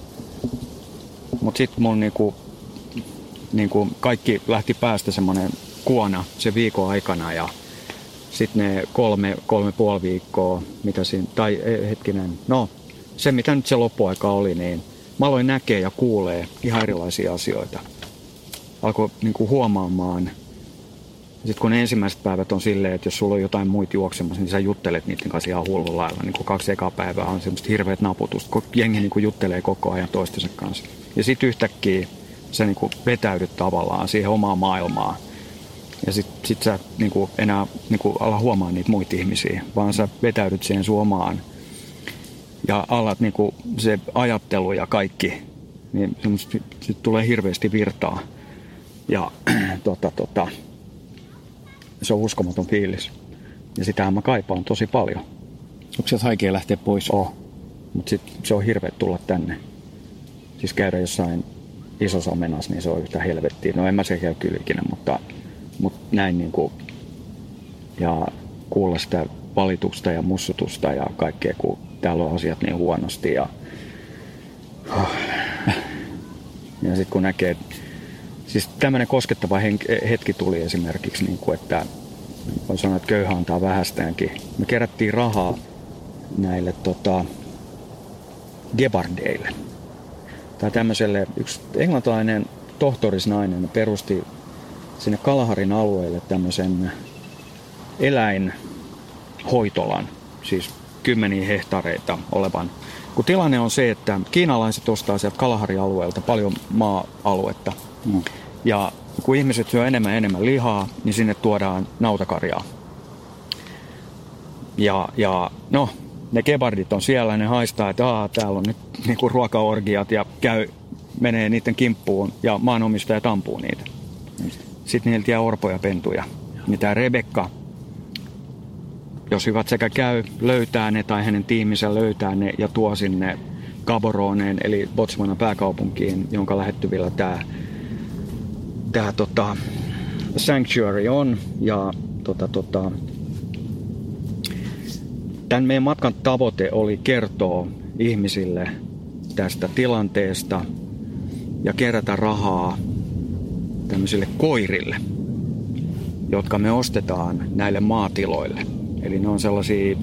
Mutta sitten mun niinku, niinku kaikki lähti päästä semmoinen kuona se viikon aikana ja sitten ne kolme, kolme puoli viikkoa, mitä siinä, tai e, hetkinen, no se mitä nyt se loppuaika oli, niin mä aloin näkee ja kuulee ihan erilaisia asioita. Alkoi niinku huomaamaan sitten kun ensimmäiset päivät on silleen, että jos sulla on jotain muita juoksemassa, niin sä juttelet niiden kanssa ihan hullu lailla. Niin kaksi ekaa päivää on semmoista hirveät naputusta, kun jengi niin juttelee koko ajan toistensa kanssa. Ja sitten yhtäkkiä sä niin kuin vetäydyt tavallaan siihen omaan maailmaan. Ja sitten sit sä niin kuin enää niin kuin ala huomaa niitä muita ihmisiä, vaan sä vetäydyt siihen suomaan. Ja alat niin kuin se ajattelu ja kaikki, niin sitten tulee hirveästi virtaa. Ja [CLEARS THROAT] tota, tota, se on uskomaton fiilis. Ja sitähän mä kaipaan tosi paljon. Onko se haikea lähteä pois? Oh. Mutta se on hirveä tulla tänne. Siis käydä jossain isossa menas, niin se on yhtä helvettiä. No en mä se käy kyllä ikinä, mutta, mutta näin niin kuin, ja kuulla sitä valitusta ja mussutusta ja kaikkea, kun täällä on asiat niin huonosti. Ja, [SIGHS] ja sitten kun näkee, Siis tämmöinen koskettava hetki tuli esimerkiksi, niin kuin, että voi sanoa, että köyhä antaa vähästäänkin. Me kerättiin rahaa näille tota, gebardeille. Tai tämmöiselle, yksi englantilainen tohtorisnainen perusti sinne Kalaharin alueelle tämmöisen eläinhoitolan, siis kymmeniä hehtaareita olevan. Kun tilanne on se, että kiinalaiset ostaa sieltä Kalaharin alueelta paljon maa-aluetta. Mm. Ja kun ihmiset syö enemmän ja enemmän lihaa, niin sinne tuodaan nautakarjaa. Ja, ja no, ne kebardit on siellä, ne haistaa, että Aa, täällä on nyt niinku ruokaorgiat ja käy, menee niiden kimppuun ja maanomistaja tampuu niitä. Sitten niiltä jää orpoja pentuja. Niin tämä Rebekka, jos hyvät sekä käy, löytää ne tai hänen tiiminsä löytää ne ja tuo sinne Gaboroneen, eli Botswanan pääkaupunkiin, jonka lähettyvillä tämä tämä tota, Sanctuary on. Ja tota, tota, tämän meidän matkan tavoite oli kertoa ihmisille tästä tilanteesta ja kerätä rahaa tämmöisille koirille, jotka me ostetaan näille maatiloille. Eli ne on sellaisia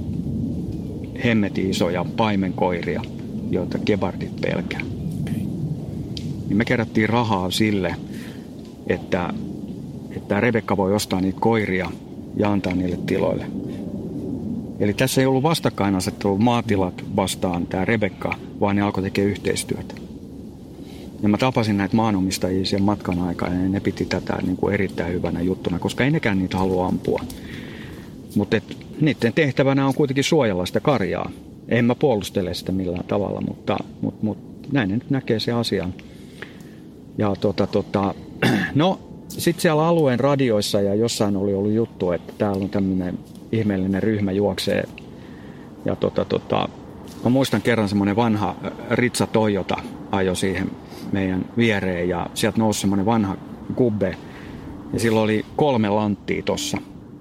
hemmeti isoja paimenkoiria, joita kebardit pelkää. Niin me kerättiin rahaa sille, että, että Rebekka voi ostaa niitä koiria ja antaa niille tiloille. Eli tässä ei ollut vastakkainasettelu maatilat vastaan tämä Rebekka, vaan ne alkoi tekemään yhteistyötä. Ja mä tapasin näitä maanomistajia sen matkan aikana ja ne piti tätä niin kuin erittäin hyvänä juttuna, koska ei nekään niitä halua ampua. Mutta niiden tehtävänä on kuitenkin suojella sitä karjaa. En mä puolustele sitä millään tavalla, mutta, mutta, mutta näin ne nyt näkee se asian. Ja tota, tota, [CLEARS THROAT] no, sitten siellä alueen radioissa ja jossain oli ollut juttu, että täällä on tämmöinen ihmeellinen ryhmä juoksee. Ja tota, tota, mä muistan kerran semmoinen vanha Ritsa Toyota ajo siihen meidän viereen ja sieltä nousi semmoinen vanha kubbe. Ja sillä oli kolme lanttia tossa.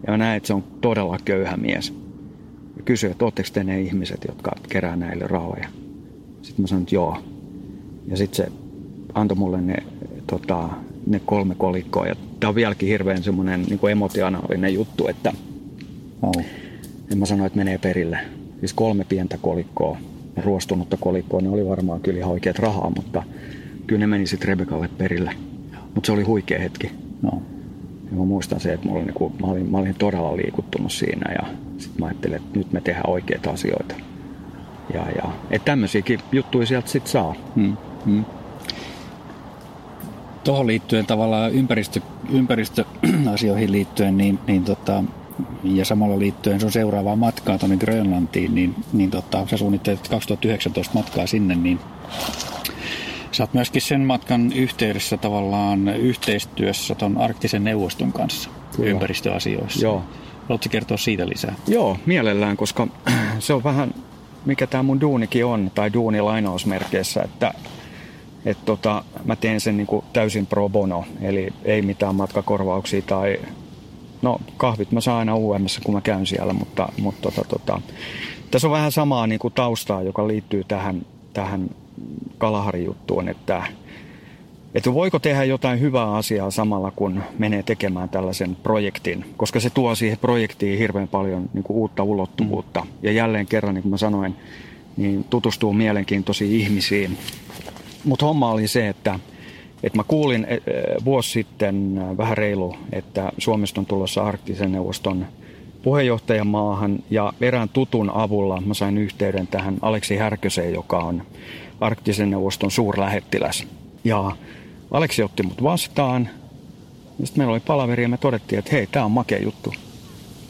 Ja mä näin, että se on todella köyhä mies. Ja kysyi, että ootteko te ne ihmiset, jotka kerää näille rahoja. Sitten mä sanoin, että joo. Ja sitten se antoi mulle ne, tota, ne kolme kolikkoa. Ja tämä on vieläkin hirveän semmoinen niin emotionaalinen juttu, että oh. en mä sano, että menee perille. Siis kolme pientä kolikkoa, ruostunutta kolikkoa, ne oli varmaan kyllä ihan oikeat rahaa, mutta kyllä ne meni sitten Rebekalle perille. Mutta se oli huikea hetki. No. Ja mä muistan se, että mä olin, niin kuin, mä olin, mä olin todella liikuttunut siinä ja sitten mä ajattelin, että nyt me tehdään oikeita asioita. Ja, ja, että tämmöisiäkin juttuja sieltä sitten saa. Hmm. Hmm tuohon liittyen tavallaan ympäristö, ympäristöasioihin [CLEARS THROAT] liittyen, niin, niin tota, ja samalla liittyen sun seuraavaa matkaa tuonne Grönlantiin, niin, niin tota, sä suunnittelet 2019 matkaa sinne, niin sä oot myöskin sen matkan yhteydessä tavallaan yhteistyössä ton arktisen neuvoston kanssa Kyllä. ympäristöasioissa. Joo. Haluatko kertoa siitä lisää? Joo, mielellään, koska [CLEARS THROAT] se on vähän mikä tämä mun duunikin on, tai duuni lainausmerkeissä, että että tota, mä teen sen niin kuin täysin pro bono, eli ei mitään matkakorvauksia tai no kahvit mä saan aina UMS, kun mä käyn siellä, mutta, mutta tota, tota, tässä on vähän samaa niin kuin taustaa, joka liittyy tähän, tähän Kalaharin juttuun, että, että voiko tehdä jotain hyvää asiaa samalla, kun menee tekemään tällaisen projektin, koska se tuo siihen projektiin hirveän paljon niin kuin uutta ulottuvuutta. Mm. Ja jälleen kerran, niin kuin mä sanoin, niin tutustuu mielenkiintoisiin ihmisiin. Mutta homma oli se, että, että mä kuulin e, e, vuosi sitten vähän reilu, että Suomesta on tulossa arktisen neuvoston puheenjohtajamaahan ja erään tutun avulla mä sain yhteyden tähän Aleksi Härköseen, joka on arktisen neuvoston suurlähettiläs. Ja Aleksi otti mut vastaan. Sitten meillä oli palaveri ja me todettiin, että hei, tämä on makea juttu.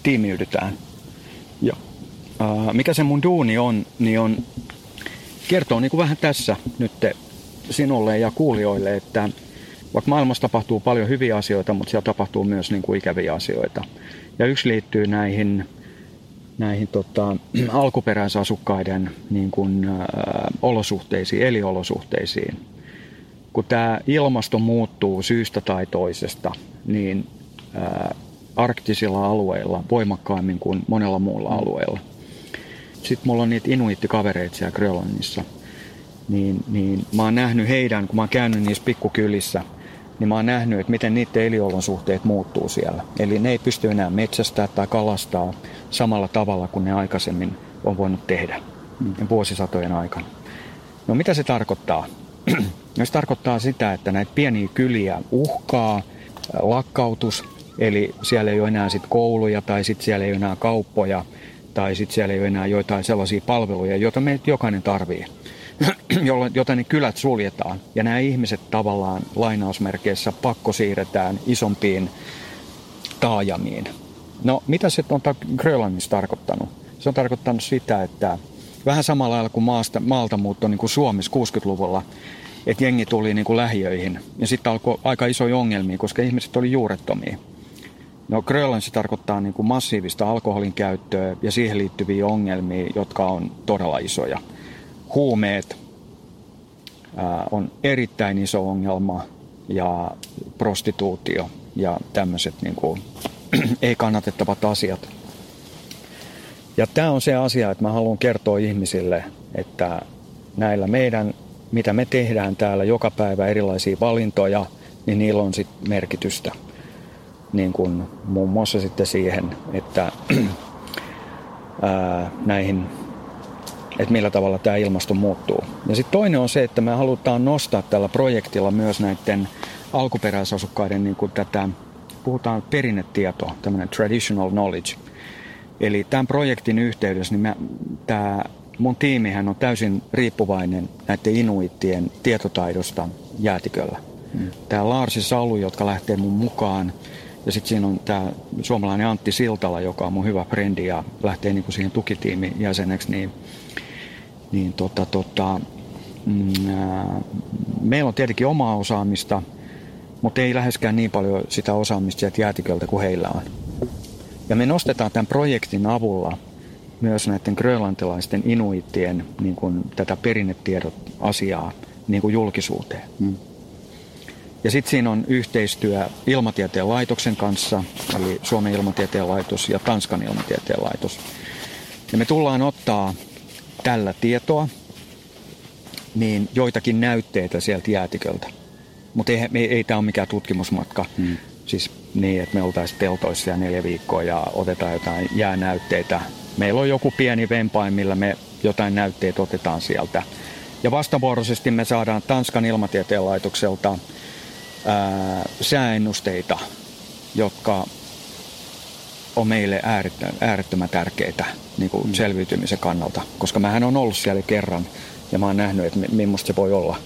Tiimiydytään. Ja ää, mikä se mun duuni on, niin on kertoa niin kuin vähän tässä nyt sinulle ja kuulijoille, että vaikka maailmassa tapahtuu paljon hyviä asioita, mutta siellä tapahtuu myös niin kuin ikäviä asioita. Ja yksi liittyy näihin, näihin tota, [CLEARS THROAT] alkuperäisasukkaiden niin kuin, ä, olosuhteisiin, eliolosuhteisiin. Kun tämä ilmasto muuttuu syystä tai toisesta, niin ä, arktisilla alueilla voimakkaammin kuin monella muulla alueella. Sitten mulla on niitä inuittikavereita siellä Grönlannissa. Niin, niin mä oon nähnyt heidän, kun mä oon käynyt niissä pikkukylissä – niin mä oon nähnyt, että miten niiden eliolosuhteet muuttuu siellä. Eli ne ei pysty enää metsästää tai kalastaa samalla tavalla kuin ne aikaisemmin on voinut tehdä mm. vuosisatojen aikana. No mitä se tarkoittaa? [CLEARS THROAT] no se tarkoittaa sitä, että näitä pieniä kyliä uhkaa lakkautus, eli siellä ei ole enää sit kouluja tai sitten siellä ei ole enää kauppoja tai sitten siellä ei ole enää joitain sellaisia palveluja, joita me jokainen [CLEARS THROAT] tarvii. jota ne kylät suljetaan. Ja nämä ihmiset tavallaan lainausmerkeissä pakko siirretään isompiin taajamiin. No mitä se on Grönlannissa tarkoittanut? Se on tarkoittanut sitä, että vähän samalla lailla kuin maasta, maalta muutto niin kuin Suomessa 60-luvulla, että jengi tuli niin kuin lähiöihin. Ja sitten alkoi aika isoja ongelmia, koska ihmiset oli juurettomia. No Grönlannissa tarkoittaa niin kuin massiivista alkoholin käyttöä ja siihen liittyviä ongelmia, jotka on todella isoja huumeet on erittäin iso ongelma ja prostituutio ja tämmöiset niin kuin, [CLEARS THROAT] ei kannatettavat asiat. Ja tämä on se asia, että mä haluan kertoa ihmisille, että näillä meidän, mitä me tehdään täällä joka päivä erilaisia valintoja, niin niillä on sitten merkitystä. Niin kuin muun muassa sitten siihen, että [CLEARS THROAT] ää, näihin että millä tavalla tämä ilmasto muuttuu. Ja sitten toinen on se, että me halutaan nostaa tällä projektilla myös näiden alkuperäisasukkaiden niin kuin tätä, puhutaan perinnetietoa, tämmöinen traditional knowledge. Eli tämän projektin yhteydessä niin tämä mun tiimihän on täysin riippuvainen näiden inuittien tietotaidosta jäätiköllä. Mm. Tämä Larsi Salu, jotka lähtee mun mukaan, ja sitten siinä on tämä suomalainen Antti Siltala, joka on mun hyvä frendi ja lähtee niin kuin siihen tukitiimin jäseneksi, niin niin tota, tota, mm, meillä on tietenkin omaa osaamista, mutta ei läheskään niin paljon sitä osaamista sieltä jäätiköltä kuin heillä on. Ja me nostetaan tämän projektin avulla myös näiden grönlantilaisten inuittien niin kuin tätä perinnetiedot asiaa niin kuin julkisuuteen. Mm. Ja sitten siinä on yhteistyö Ilmatieteen laitoksen kanssa, eli Suomen ilmatieteen laitos ja Tanskan ilmatieteen laitos. Ja me tullaan ottaa tällä tietoa, niin joitakin näytteitä sieltä jäätiköltä. Mutta ei, ei, ei tämä ole mikään tutkimusmatka. Hmm. Siis niin, että me oltaisiin teltoissa ja neljä viikkoa ja otetaan jotain jäänäytteitä. Meillä on joku pieni vempain, millä me jotain näytteitä otetaan sieltä. Ja vastavuoroisesti me saadaan Tanskan ilmatieteen laitokselta ää, sääennusteita, jotka on meille äärettömän tärkeitä niin kuin mm. selviytymisen kannalta. Koska mähän on ollut siellä kerran ja mä oon nähnyt, että millaista se voi olla,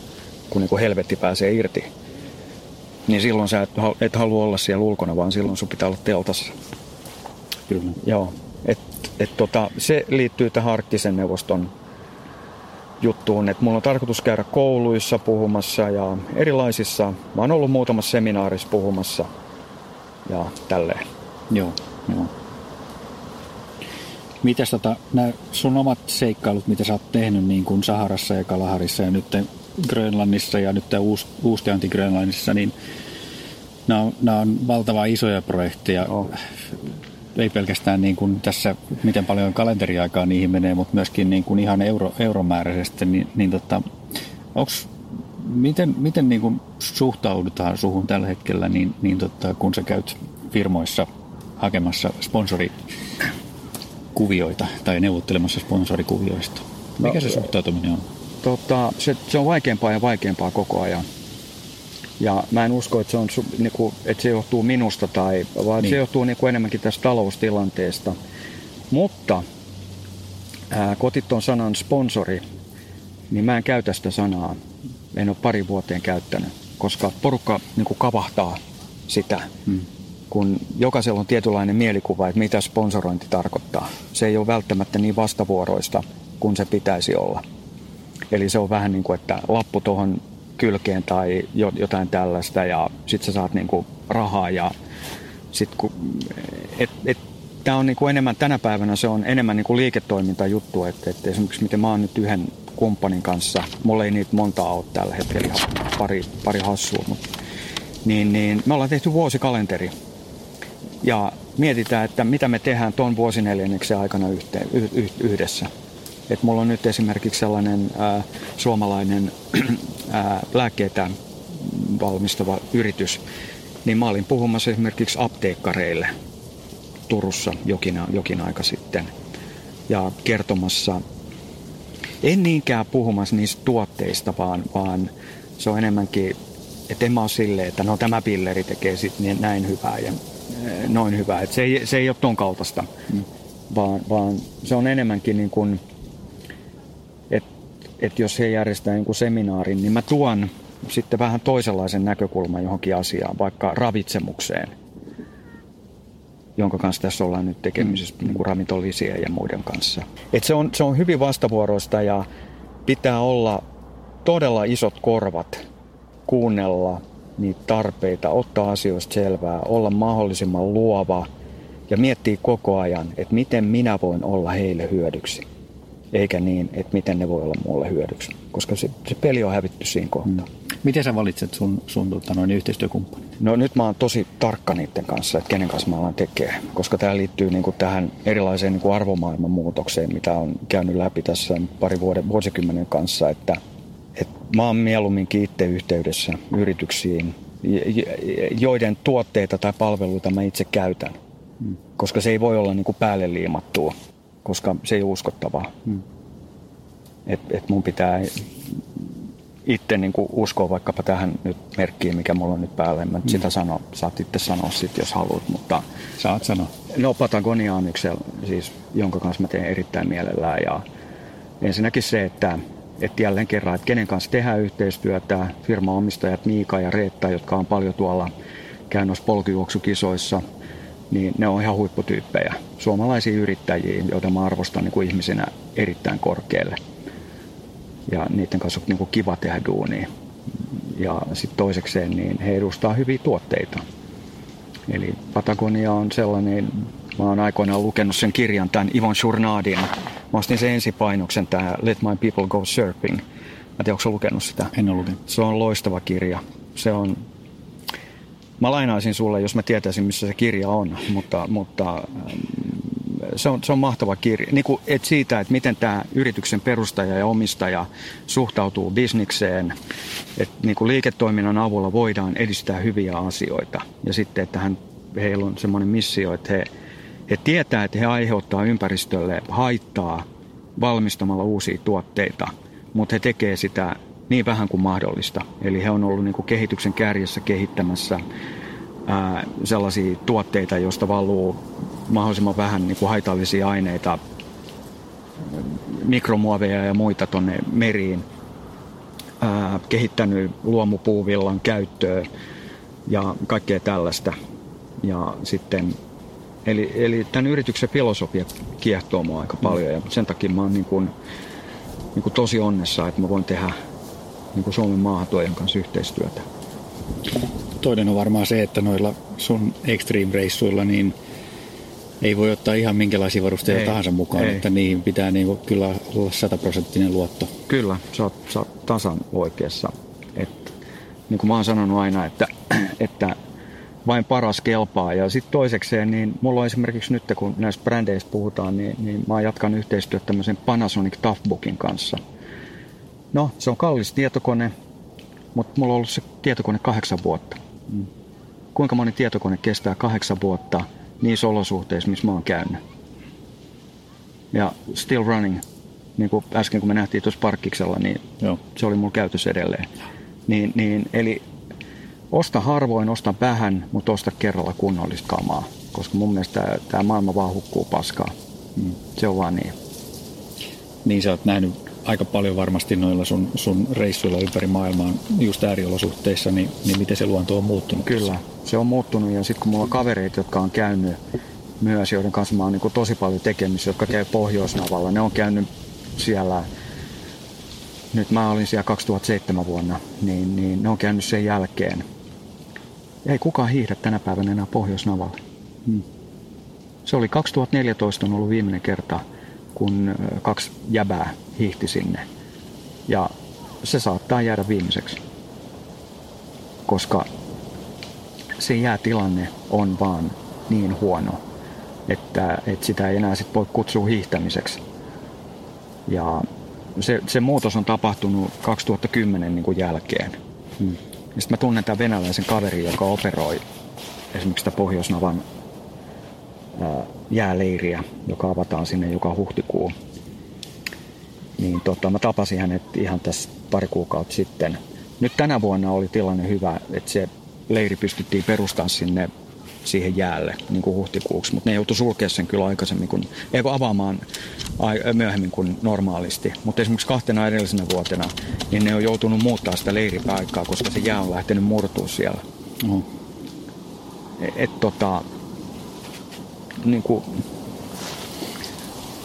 kun niin kuin helvetti pääsee irti. Niin silloin sä et, et halua olla siellä ulkona, vaan silloin sun pitää olla teltassa. Kyllä. Joo. Et, et tota, se liittyy tähän arktisen neuvoston juttuun, että mulla on tarkoitus käydä kouluissa puhumassa ja erilaisissa. Mä oon ollut muutamassa seminaarissa puhumassa ja tälleen. Joo. Joo. Mitäs tota, nämä sun omat seikkailut, mitä sä oot tehnyt niin kuin Saharassa ja Kalaharissa ja nyt Grönlannissa ja nyt Uus, Uustianti Grönlannissa, niin nämä on, nämä on valtava isoja projekteja. Oh. Ei pelkästään niin kuin tässä, miten paljon kalenteriaikaa niihin menee, mutta myöskin niin kuin ihan euro, euromääräisesti. Niin, niin tota, Onks, miten miten niin kuin suhtaudutaan suhun tällä hetkellä, niin, niin tota, kun sä käyt firmoissa hakemassa sponsorikuvioita tai neuvottelemassa sponsorikuvioista? Mikä no, se suhtautuminen on? Tota, se, se on vaikeampaa ja vaikeampaa koko ajan. Ja mä en usko, että se, on, niin kuin, että se johtuu minusta, tai, vaan niin. se johtuu niin kuin enemmänkin tästä taloustilanteesta. Mutta ää, kotit tuon sanan sponsori, niin mä en käytä sitä sanaa. En ole pari vuoteen käyttänyt, koska porukka niin kuin kavahtaa sitä, hmm. Kun jokaisella on tietynlainen mielikuva, että mitä sponsorointi tarkoittaa. Se ei ole välttämättä niin vastavuoroista kuin se pitäisi olla. Eli se on vähän niin kuin, että lappu tuohon kylkeen tai jotain tällaista ja sit sä saat niin kuin rahaa ja sit kun, et, et, Tämä on niin kuin enemmän, tänä päivänä se on enemmän niin kuin liiketoimintajuttu, että, että esimerkiksi miten mä oon nyt yhden kumppanin kanssa, mulla ei niitä monta ole tällä hetkellä, ihan pari, pari hassua, mutta niin, niin me ollaan tehty vuosikalenteri ja mietitään, että mitä me tehdään tuon vuosineljänneksen aikana yhteen, yhdessä. Et mulla on nyt esimerkiksi sellainen ää, suomalainen [CLEARS THROAT] ää, lääkkeitä valmistava yritys, niin mä olin puhumassa esimerkiksi apteekkareille Turussa jokin, jokin aika sitten ja kertomassa, en niinkään puhumassa niistä tuotteista, vaan, vaan se on enemmänkin, että en mä ole silleen, että no tämä pilleri tekee sitten näin hyvää ja noin hyvää. Et se, ei, se ei ole ton kaltaista, mm. vaan, vaan se on enemmänkin niin kuin, että jos he järjestää jonkun seminaarin, niin mä tuon sitten vähän toisenlaisen näkökulman johonkin asiaan, vaikka ravitsemukseen, jonka kanssa tässä ollaan nyt tekemisissä mm. niin kuin ravintolisien ja muiden kanssa. Et se, on, se on hyvin vastavuoroista ja pitää olla todella isot korvat kuunnella niitä tarpeita, ottaa asioista selvää, olla mahdollisimman luova ja miettiä koko ajan, että miten minä voin olla heille hyödyksi eikä niin, että miten ne voi olla mulle hyödyksi, koska se, se peli on hävitty siinä kohtaa. Mm. Miten sä valitset sun, sun tota, noin yhteistyökumppanin? No nyt mä oon tosi tarkka niiden kanssa, että kenen kanssa mä alan tekee, koska tämä liittyy niin kuin tähän erilaiseen niin kuin arvomaailman muutokseen, mitä on käynyt läpi tässä pari vuoden, vuosikymmenen kanssa, että, että mä oon mieluumminkin itse yhteydessä yrityksiin, joiden tuotteita tai palveluita mä itse käytän, mm. koska se ei voi olla niin kuin päälle liimattua koska se ei ole uskottavaa. Hmm. Et, et mun pitää itse niin kuin uskoa vaikkapa tähän nyt merkkiin, mikä mulla on nyt päällä. Mä hmm. sitä sano, saat itse sanoa sit, jos haluat. Mutta, Saat sanoa. No Patagonia on yksi, siis, jonka kanssa mä teen erittäin mielellään. Ja ensinnäkin se, että, että jälleen kerran, että kenen kanssa tehdään yhteistyötä. Firmaomistajat Miika ja Reetta, jotka on paljon tuolla käynyt polkujuoksukisoissa – niin ne on ihan huipputyyppejä. Suomalaisia yrittäjiä, joita mä arvostan niin kuin ihmisinä erittäin korkealle. Ja niiden kanssa on niin kuin kiva tehdä duunia. Ja sitten toisekseen, niin he edustaa hyviä tuotteita. Eli Patagonia on sellainen, mä oon aikoinaan lukenut sen kirjan, tämän Ivon Shurnadin. Mä ostin sen ensipainoksen, tämä Let My People Go Surfing. Mä tiedä, onko lukenut sitä? En ole lukenut. Se on loistava kirja. Se on Mä lainaisin sulle, jos mä tietäisin, missä se kirja on, mutta, mutta ähm, se on, se on mahtava kirja. Niin kuin, et siitä, että miten tämä yrityksen perustaja ja omistaja suhtautuu bisnikseen, että niin kuin liiketoiminnan avulla voidaan edistää hyviä asioita. Ja sitten, että hän, heillä on semmoinen missio, että he, he tietää, että he aiheuttaa ympäristölle haittaa valmistamalla uusia tuotteita, mutta he tekee sitä niin vähän kuin mahdollista. Eli he on ollut niin kuin kehityksen kärjessä kehittämässä ää, sellaisia tuotteita, joista valuu mahdollisimman vähän niin kuin haitallisia aineita, mikromuoveja ja muita tuonne meriin. Ää, kehittänyt luomupuuvillan käyttöä ja kaikkea tällaista. Ja sitten, eli, eli tämän yrityksen filosofia kiehtoo mua aika paljon ja sen takia mä oon niin kuin, niin kuin tosi onnessa, että mä voin tehdä niin kuin Suomen maahantuojan kanssa yhteistyötä. Toinen on varmaan se, että noilla sun extreme-reissuilla niin ei voi ottaa ihan minkälaisia varusteita ei, tahansa mukaan, ei. että niihin pitää niin kuin kyllä olla sataprosenttinen luotto. Kyllä, sä oot, sä oot tasan oikeassa. Et, niin kuin mä oon sanonut aina, että, että vain paras kelpaa. Ja sitten toisekseen, niin mulla on esimerkiksi nyt, kun näistä brändeistä puhutaan, niin, niin mä jatkan yhteistyötä tämmöisen Panasonic Toughbookin kanssa – No, se on kallis tietokone, mutta mulla on ollut se tietokone kahdeksan vuotta. Mm. Kuinka moni tietokone kestää kahdeksan vuotta niissä olosuhteissa, missä mä oon käynyt? Ja still running, niin kuin äsken kun me nähtiin tuossa parkkiksella, niin Joo. se oli mulla käytössä edelleen. Niin, niin, eli osta harvoin, osta vähän, mutta osta kerralla kunnollista kamaa. Koska mun mielestä tämä maailma vaan hukkuu paskaa. Mm. Se on vaan niin. Niin sä oot nähnyt aika paljon varmasti noilla sun, sun reissuilla ympäri maailmaa just ääriolosuhteissa, niin, niin miten se luonto on muuttunut? Kyllä, se on muuttunut ja sitten kun mulla on kavereita, jotka on käynyt myös, joiden kanssa mä oon niin tosi paljon tekemisissä, jotka käy Pohjoisnavalla, ne on käynyt siellä, nyt mä olin siellä 2007 vuonna, niin, niin ne on käynyt sen jälkeen. Ei kukaan hiihdä tänä päivänä enää Pohjoisnavalla. Hmm. Se oli 2014 on ollut viimeinen kerta, kun kaksi jäbää hiihti sinne. Ja se saattaa jäädä viimeiseksi, koska se jäätilanne on vaan niin huono, että, että sitä ei enää sit voi kutsua hiihtämiseksi. Ja se, se muutos on tapahtunut 2010 niin kuin jälkeen. Hmm. Sitten mä tunnen tämän venäläisen kaverin, joka operoi esimerkiksi sitä Pohjoisnavan jääleiriä, joka avataan sinne joka huhtikuu. Niin tota, mä tapasin hänet ihan tässä pari kuukautta sitten. Nyt tänä vuonna oli tilanne hyvä, että se leiri pystyttiin perustamaan sinne siihen jäälle niin kuin huhtikuuksi, mutta ne joutui sulkea sen kyllä aikaisemmin, kun, ei kun avaamaan myöhemmin kuin normaalisti. Mutta esimerkiksi kahtena edellisenä vuotena, niin ne on joutunut muuttaa sitä leiripaikkaa, koska se jää on lähtenyt murtua siellä. Mm. Et, et, tota, niin kuin,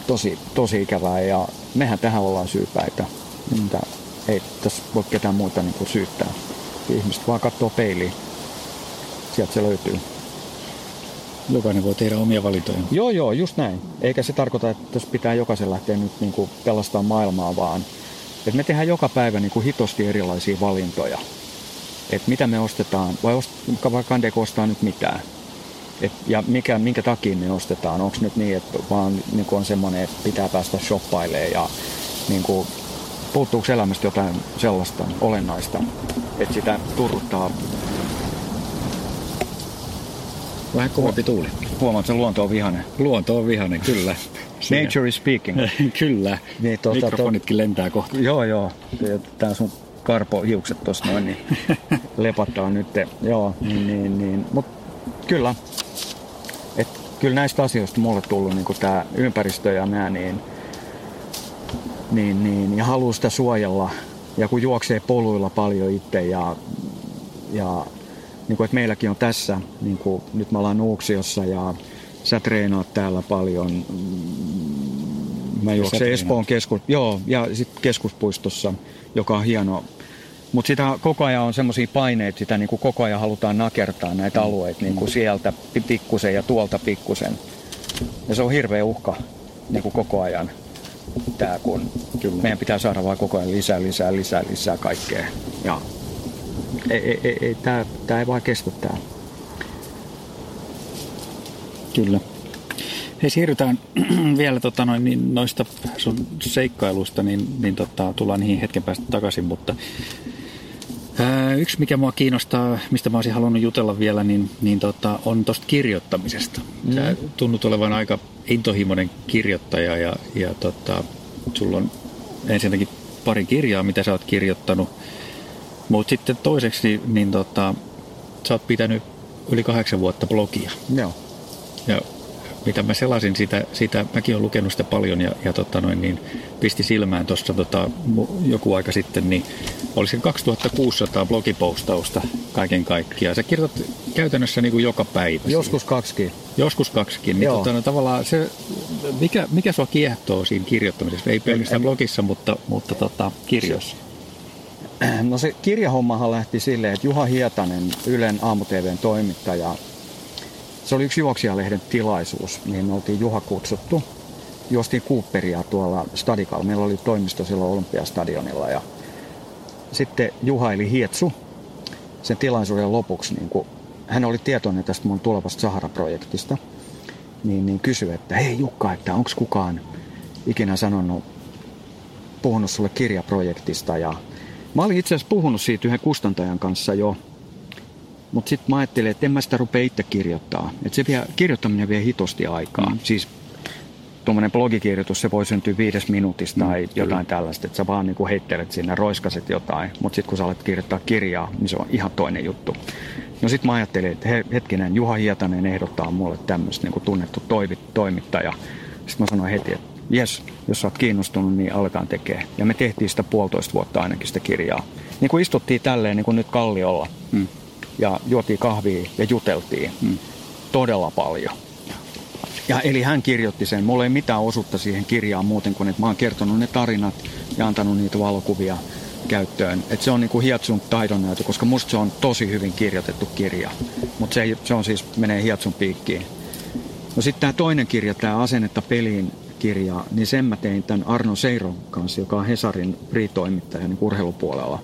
tosi, tosi ikävää ja mehän tähän ollaan syypäitä. Mm. Että ei tässä voi ketään muuta niin kuin syyttää. Ihmiset vaan katsoo peiliin. Sieltä se löytyy. Jokainen voi tehdä omia valintoja. Joo, joo, just näin. Eikä se tarkoita, että tässä pitää jokaisen lähteä nyt niin kuin pelastaa maailmaa, vaan että me tehdään joka päivä niin kuin hitosti erilaisia valintoja. Että mitä me ostetaan, vai ost, kandeeko ostaa nyt mitään. Et, ja mikä, minkä takia me ostetaan? Onko nyt niin, että vaan niin on semmoinen, että pitää päästä shoppailemaan ja niin kuin, puuttuuko elämästä jotain sellaista olennaista, että sitä turruttaa Vähän kovempi tuuli. Huomaat, että luonto on vihainen. Luonto on vihainen, kyllä. Nature is speaking. [LAUGHS] kyllä. Niin, tuota, Mikrofonitkin lentää kohta. Joo, joo. Tää sun karpohiukset tuossa noin, niin [LAUGHS] lepattaa nyt. Joo, niin, niin, niin. Mut kyllä, et kyllä näistä asioista mulle tullut niin tämä ympäristö ja nämä, niin, niin, niin, ja haluaa sitä suojella. Ja kun juoksee poluilla paljon itse ja, ja niin kuin, että meilläkin on tässä, niin kuin, nyt me ollaan Nuuksiossa ja sä treenaat täällä paljon. Mä juoksen Espoon keskus, joo, ja sitten keskuspuistossa, joka on hieno mutta sitä koko ajan on semmoisia paineita, sitä niin kuin koko ajan halutaan nakertaa näitä mm. alueita niin kuin sieltä pikkusen ja tuolta pikkusen. Ja se on hirveä uhka niin kuin koko ajan. Tää, kun Kyllä. meidän pitää saada vaan koko ajan lisää, lisää, lisää, lisää kaikkea. Ja ei, ei, ei, tää, tää ei vaan kestä tää. Kyllä. Hei, siirrytään [CLEARS THROAT] vielä tota, noin, niin, noista sun seikkailusta, niin, niin tota, tullaan niihin hetken päästä takaisin, mutta ää, yksi mikä mua kiinnostaa, mistä mä olisin halunnut jutella vielä, niin, niin tota, on tuosta kirjoittamisesta. Mm. Sä tunnut olevan aika intohimoinen kirjoittaja ja, ja tota, sulla on ensinnäkin pari kirjaa, mitä sä oot kirjoittanut, mutta sitten toiseksi, niin, niin tota, sä oot pitänyt yli kahdeksan vuotta blogia. Joo. Ja mitä mä selasin sitä, sitä mäkin olen lukenut sitä paljon ja, ja tota noin, niin pisti silmään tuossa tota, joku aika sitten, niin olisi 2600 blogipostausta kaiken kaikkiaan. Sä kirjoitat käytännössä niin kuin joka päivä. Joskus siihen. kaksikin. Joskus kaksikin. Niin tota, no, tavallaan se, mikä, mikä sua kiehtoo siinä kirjoittamisessa? Ei pelkästään blogissa, mutta, mutta tota, kirjoissa. No se kirjahommahan lähti silleen, että Juha Hietanen, Ylen aamu-TVn toimittaja, se oli yksi juoksijalehden tilaisuus, mihin oltiin Juha kutsuttu. Juostiin Cooperia tuolla Stadikalla. Meillä oli toimisto silloin Olympiastadionilla ja sitten Juha eli Hietsu sen tilaisuuden lopuksi, niin kun hän oli tietoinen tästä mun tulevasta Sahara-projektista, niin, niin kysyi, että hei Jukka, että onko kukaan ikinä sanonut puhunut sulle kirjaprojektista ja mä olin itse asiassa puhunut siitä yhden kustantajan kanssa jo, mutta sitten mä ajattelin, että en mä sitä rupea itse kirjoittaa. Että se vie, kirjoittaminen vie hitosti aikaa. Mm. Siis tuommoinen blogikirjoitus, se voi syntyä viides minuutista tai mm, jotain kyllä. tällaista, että sä vaan niin heittelet sinne, roiskaset jotain, mutta sitten kun sä alet kirjoittaa kirjaa, niin se on ihan toinen juttu. No sitten mä ajattelin, että he, hetkinen, Juha Hietanen ehdottaa mulle tämmöistä niin tunnettu toimittaja. Sitten mä sanoin heti, että jes, jos sä oot kiinnostunut, niin aletaan tekemään. Ja me tehtiin sitä puolitoista vuotta ainakin sitä kirjaa. Niin kuin istuttiin tälleen niin kuin nyt kalliolla mm. ja juotiin kahvia ja juteltiin mm. todella paljon. Ja eli hän kirjoitti sen. Mulla ei mitään osuutta siihen kirjaan muuten kuin, että mä oon kertonut ne tarinat ja antanut niitä valokuvia käyttöön. Et se on niinku Hiatsun taidonnäytö, koska musta se on tosi hyvin kirjoitettu kirja. Mutta se, se on siis, menee Hiatsun piikkiin. No sitten tämä toinen kirja, tämä Asennetta peliin kirja, niin sen mä tein tämän Arno Seiron kanssa, joka on Hesarin free-toimittaja niin urheilupuolella.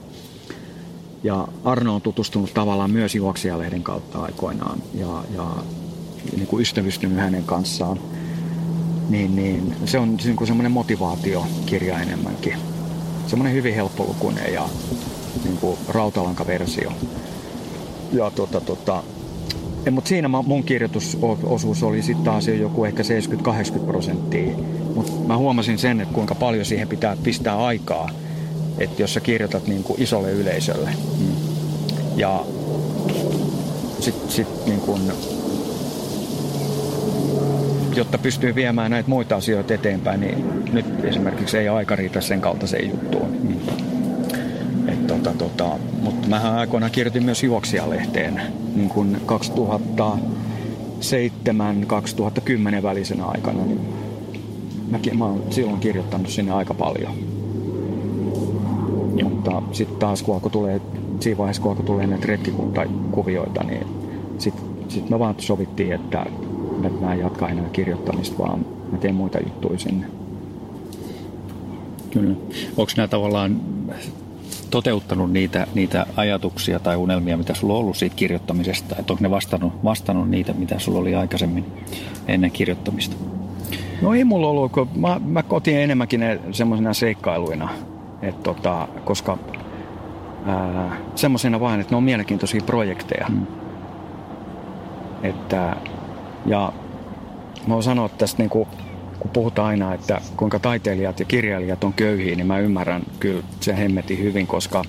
Ja Arno on tutustunut tavallaan myös Juoksijalehden kautta aikoinaan ja, ja niin kuin ystävystynyt hänen kanssaan. Niin, niin se on niin kuin semmoinen motivaatiokirja enemmänkin. Semmoinen hyvin helppolukuinen ja niin kuin rautalankaversio. Ja tota, tota, mutta siinä mun kirjoitusosuus oli sitten taas jo joku ehkä 70-80 prosenttia. Mutta mä huomasin sen, että kuinka paljon siihen pitää pistää aikaa, että jos sä kirjoitat niin kuin isolle yleisölle. Mm. Ja sitten sit niin kuin, jotta pystyy viemään näitä muita asioita eteenpäin, niin nyt esimerkiksi ei aika riitä sen kaltaiseen juttuun. Mm. Et tota, mutta mä aikoinaan kirjoitin myös juoksijalehteen niin kuin 2007-2010 välisenä aikana. Niin mäkin, mä oon silloin kirjoittanut sinne aika paljon. Ja. Mutta sitten taas kun alkoi tulee, siinä vaiheessa kun alkoi tulee näitä retkikuntakuvioita, niin sitten sit me vaan sovittiin, että mä en jatka enää kirjoittamista, vaan mä teen muita juttuja sinne. Kyllä. Onko nämä tavallaan toteuttanut niitä, niitä ajatuksia tai unelmia, mitä sulla on ollut siitä kirjoittamisesta? Että onko ne vastannut, vastannut niitä, mitä sulla oli aikaisemmin ennen kirjoittamista? No ei mulla ollut, kun mä, mä kotin enemmänkin ne semmoisena seikkailuina, että tota, koska semmoisena vain, että ne on mielenkiintoisia projekteja. Mm. Että, ja mä voin sanoa tästä niin kuin kun puhutaan aina, että kuinka taiteilijat ja kirjailijat on köyhiä, niin mä ymmärrän kyllä se hemmeti hyvin, koska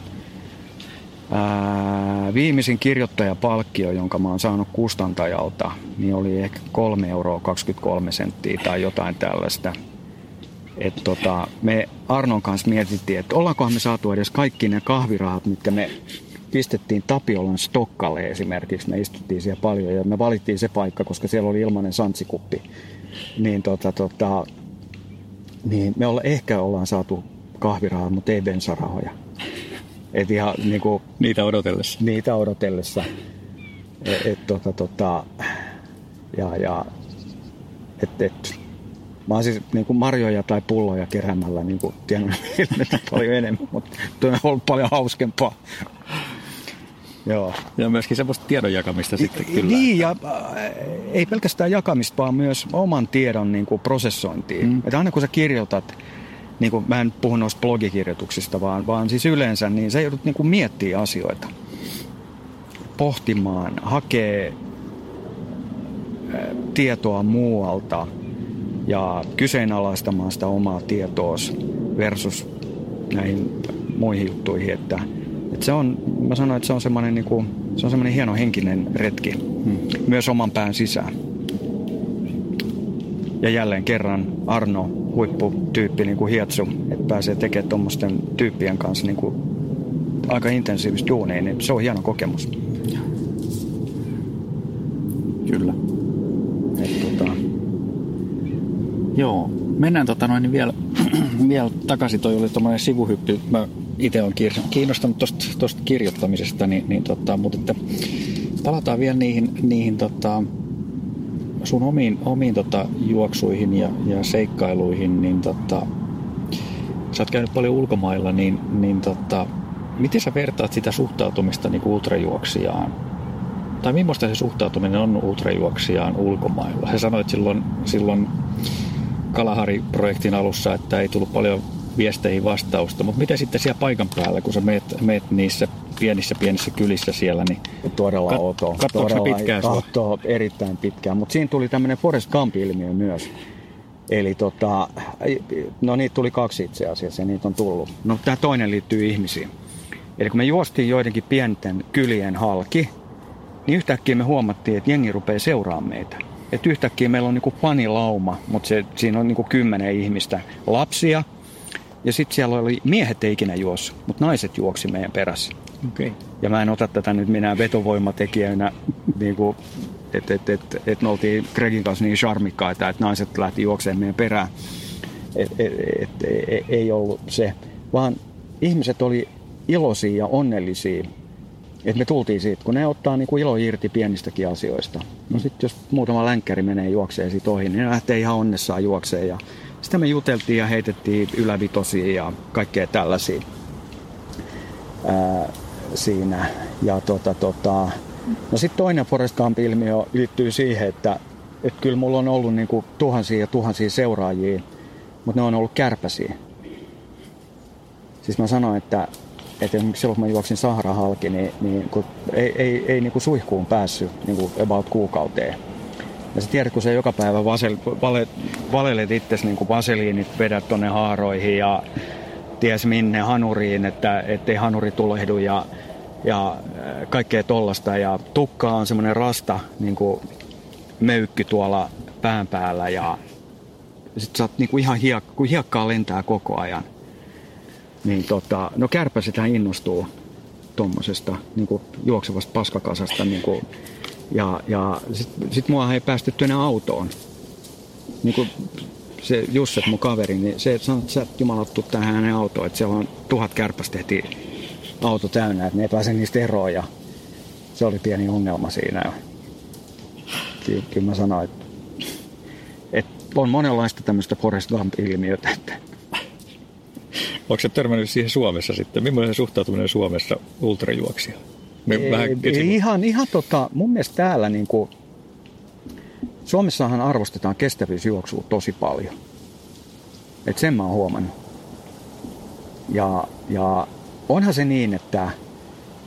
ää, viimeisin kirjoittajapalkkio, jonka mä oon saanut kustantajalta, niin oli ehkä 3 euroa 23 senttiä tai jotain tällaista. Et tota, me Arnon kanssa mietittiin, että ollaankohan me saatu edes kaikki ne kahvirahat, mitkä me pistettiin Tapiolan Stokkalle esimerkiksi. Me istuttiin siellä paljon ja me valittiin se paikka, koska siellä oli ilmainen santsikuppi niin, tota, tota, niin me olla, ehkä ollaan saatu kahvirahaa, mutta ei bensarahoja. Et ihan, niin kuin, niitä odotellessa. Niitä odotellessa. Et, et, tota, tota, ja, ja, et, et, mä oon siis niin kuin marjoja tai pulloja keräämällä niin kuin, tiennyt [LAUGHS] paljon enemmän, mutta tuo on ollut paljon hauskempaa. Joo. Ja myöskin semmoista tiedon jakamista sitten kyllä. Niin, ja äh, ei pelkästään jakamista, vaan myös oman tiedon niin kuin prosessointiin. Mm. Että aina kun sä kirjoitat, niin kuin, mä en puhu noista blogikirjoituksista, vaan, vaan siis yleensä, niin sä joudut niin kuin miettimään asioita. Pohtimaan, hakee äh, tietoa muualta ja kyseenalaistamaan sitä omaa tietoa versus näihin muihin juttuihin, että – et se on, mä sanoin, että se on semmoinen niin kuin, se on semmoinen hieno henkinen retki, hmm. myös oman pään sisään. Ja jälleen kerran Arno, huipputyyppi niin kuin Hietsu, että pääsee tekemään tuommoisten tyyppien kanssa niin kuin aika intensiivistä duunia, niin se on hieno kokemus. Kyllä. Et, tota, joo, mennään tota noin, niin vielä, [CLEARS THROAT] vielä takaisin. Toi oli tuommoinen sivuhyppy. Mä itse olen kiinnostunut tuosta kirjoittamisesta, niin, niin tota, mutta että palataan vielä niihin, niihin tota, sun omiin, omiin tota, juoksuihin ja, ja seikkailuihin, niin tota, sä oot käynyt paljon ulkomailla, niin, niin tota, miten sä vertaat sitä suhtautumista niin ultrajuoksijaan? Tai millaista se suhtautuminen on ultrajuoksijaan ulkomailla? Sä sanoit silloin, silloin Kalahari-projektin alussa, että ei tullut paljon viesteihin vastausta. Mutta mitä sitten siellä paikan päällä, kun sä meet, meet niissä pienissä pienissä kylissä siellä, niin Todella kat- ne Todella pitkään sua? katsoo erittäin pitkään. Mutta siinä tuli tämmöinen Forest Gump-ilmiö myös. Eli tota, no niitä tuli kaksi itse asiassa ja niitä on tullut. No tämä toinen liittyy ihmisiin. Eli kun me juostiin joidenkin pienten kylien halki, niin yhtäkkiä me huomattiin, että jengi rupeaa seuraamaan meitä. Että yhtäkkiä meillä on niinku panilauma, mutta se, siinä on niinku kymmenen ihmistä, lapsia. Ja sitten siellä oli, miehet ei ikinä juossut, mutta naiset juoksi meidän perässä. Okei. Okay. Ja mä en ota tätä nyt minä vetovoimatekijänä, niin kuin, että et, et, et me oltiin Gregin kanssa niin charmikkaita, että naiset lähti juokseen meidän perään. Et, et, et, et, ei ollut se, vaan ihmiset oli iloisia ja onnellisia, että me tultiin siitä, kun ne ottaa niin kuin ilo irti pienistäkin asioista. No sitten jos muutama länkkäri menee juokseen siitä ohi, niin ne lähtee ihan onnessaan juokseen. Ja sitten me juteltiin ja heitettiin ylävitosia ja kaikkea tällaisia ää, siinä. Ja tota, tota, no sitten toinen Forest Gump-ilmiö liittyy siihen, että, että kyllä mulla on ollut niinku tuhansia ja tuhansia seuraajia, mutta ne on ollut kärpäsiä. Siis mä sanoin, että, että silloin kun mä juoksin Sahara halki, niin, niin kun ei, ei, ei niinku suihkuun päässyt niinku about kuukauteen. Ja sä tiedät, kun sä joka päivä vasel, vale, valelet itsesi niin vaseliinit, vedät tonne haaroihin ja ties minne hanuriin, että ettei hanuri tulehdu ja, ja äh, kaikkea tollasta. Ja tukka on semmoinen rasta niin kuin möykky tuolla pään päällä ja sit sä oot niin kuin ihan hiek, kun hiekkaa lentää koko ajan. Niin tota, no kärpäsethän innostuu tuommoisesta niin kuin juoksevasta paskakasasta. Niin kuin, ja ja sitten sit mua ei päästetty enää autoon. Niin kuin se Jusset, mun kaveri, niin se sanoi, että sä jumalattu tähän hänen autoon, että siellä on tuhat kärpästä heti auto täynnä, että ne ei pääse niistä eroon ja se oli pieni ongelma siinä. Ky- kyllä mä sanoin, että, että on monenlaista tämmöistä Forest Gump-ilmiötä, että Onko se törmännyt siihen Suomessa sitten? Millainen suhtautuminen Suomessa ultrajuoksia? Me ei, vähän ei, ihan, ihan tota, mun mielestä täällä niin kuin, Suomessahan arvostetaan kestävyysjuoksua tosi paljon. Et sen mä oon huomannut. Ja, ja onhan se niin, että,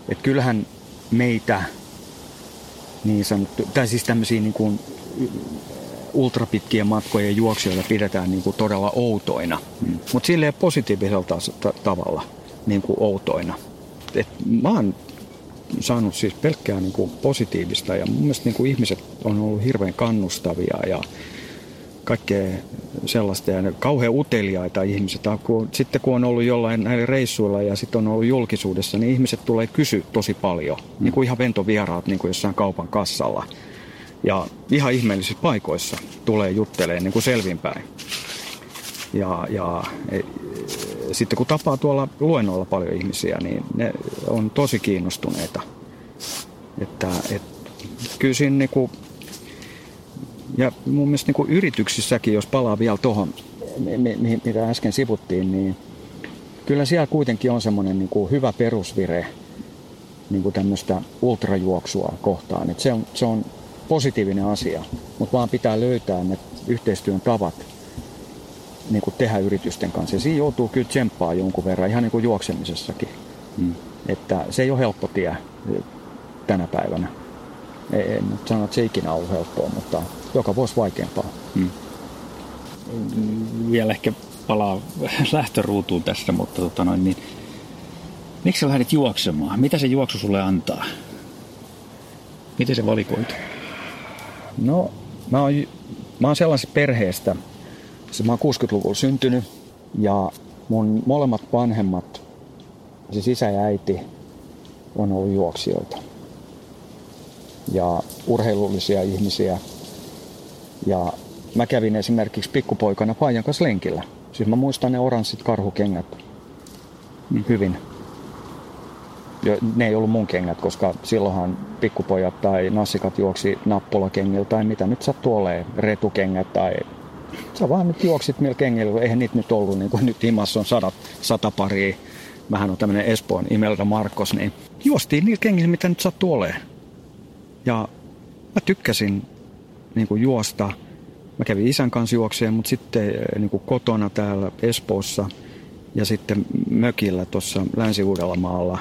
että kyllähän meitä niin sanottu, tai siis tämmöisiä niin kuin ultrapitkien matkojen juoksijoita pidetään niin kuin todella outoina. Mm. Mutta silleen positiivisella tavalla niin kuin outoina. Et mä oon saanut siis pelkkää niin kuin positiivista ja mun mielestä niin kuin ihmiset on ollut hirveän kannustavia ja kaikkea sellaista ja kauhean uteliaita ihmiset. Sitten kun on ollut jollain näillä reissuilla ja sitten on ollut julkisuudessa, niin ihmiset tulee kysyä tosi paljon. Mm. Niin kuin ihan ventovieraat niin kuin jossain kaupan kassalla. Ja ihan ihmeellisissä paikoissa tulee juttelee niin kuin selvinpäin. Ja, ja e, sitten kun tapaa tuolla luennolla paljon ihmisiä, niin ne on tosi kiinnostuneita. Että, et, kyllä siinä niin kuin, ja mun mielestä kuin yrityksissäkin, jos palaa vielä tuohon, mitä äsken sivuttiin, niin kyllä siellä kuitenkin on semmoinen niin kuin hyvä perusvire kuin tämmöistä ultrajuoksua kohtaan. Et se, on, se on positiivinen asia, mutta vaan pitää löytää ne yhteistyön tavat niin kuin tehdä yritysten kanssa. Ja siinä joutuu kyllä tsemppaa jonkun verran, ihan niin kuin juoksemisessakin. Mm. Että se ei ole helppo tie tänä päivänä. Ei, en nyt sano, että se ikinä on ollut helppoa, mutta joka vuosi vaikeampaa. Mm. Vielä ehkä palaa lähtöruutuun tässä, mutta tota noin, niin, miksi sä lähdit juoksemaan? Mitä se juoksu sulle antaa? Miten se valikoitu? No, mä oon, mä oon sellaisesta perheestä, siis mä oon 60-luvulla syntynyt ja mun molemmat vanhemmat, siis isä ja äiti, on ollut juoksijoita. Ja urheilullisia ihmisiä. Ja mä kävin esimerkiksi pikkupoikana Paijan kanssa lenkillä. Siis mä muistan ne oranssit karhukengät hyvin. Jo, ne ei ollut mun kengät, koska silloinhan pikkupojat tai nassikat juoksi nappulakengillä tai mitä nyt sattuu olemaan, retukengät tai sä vaan nyt juoksit millä kengillä, eihän niitä nyt ollut, niin kuin nyt himassa on sadat, sata paria. Mähän on tämmönen Espoon Imelda Markos, niin juostiin niillä kengillä, mitä nyt sattuu olemaan. Ja mä tykkäsin niin kuin juosta. Mä kävin isän kanssa juokseen, mutta sitten niin kuin kotona täällä Espoossa, ja sitten mökillä tuossa Länsi-Uudellamaalla.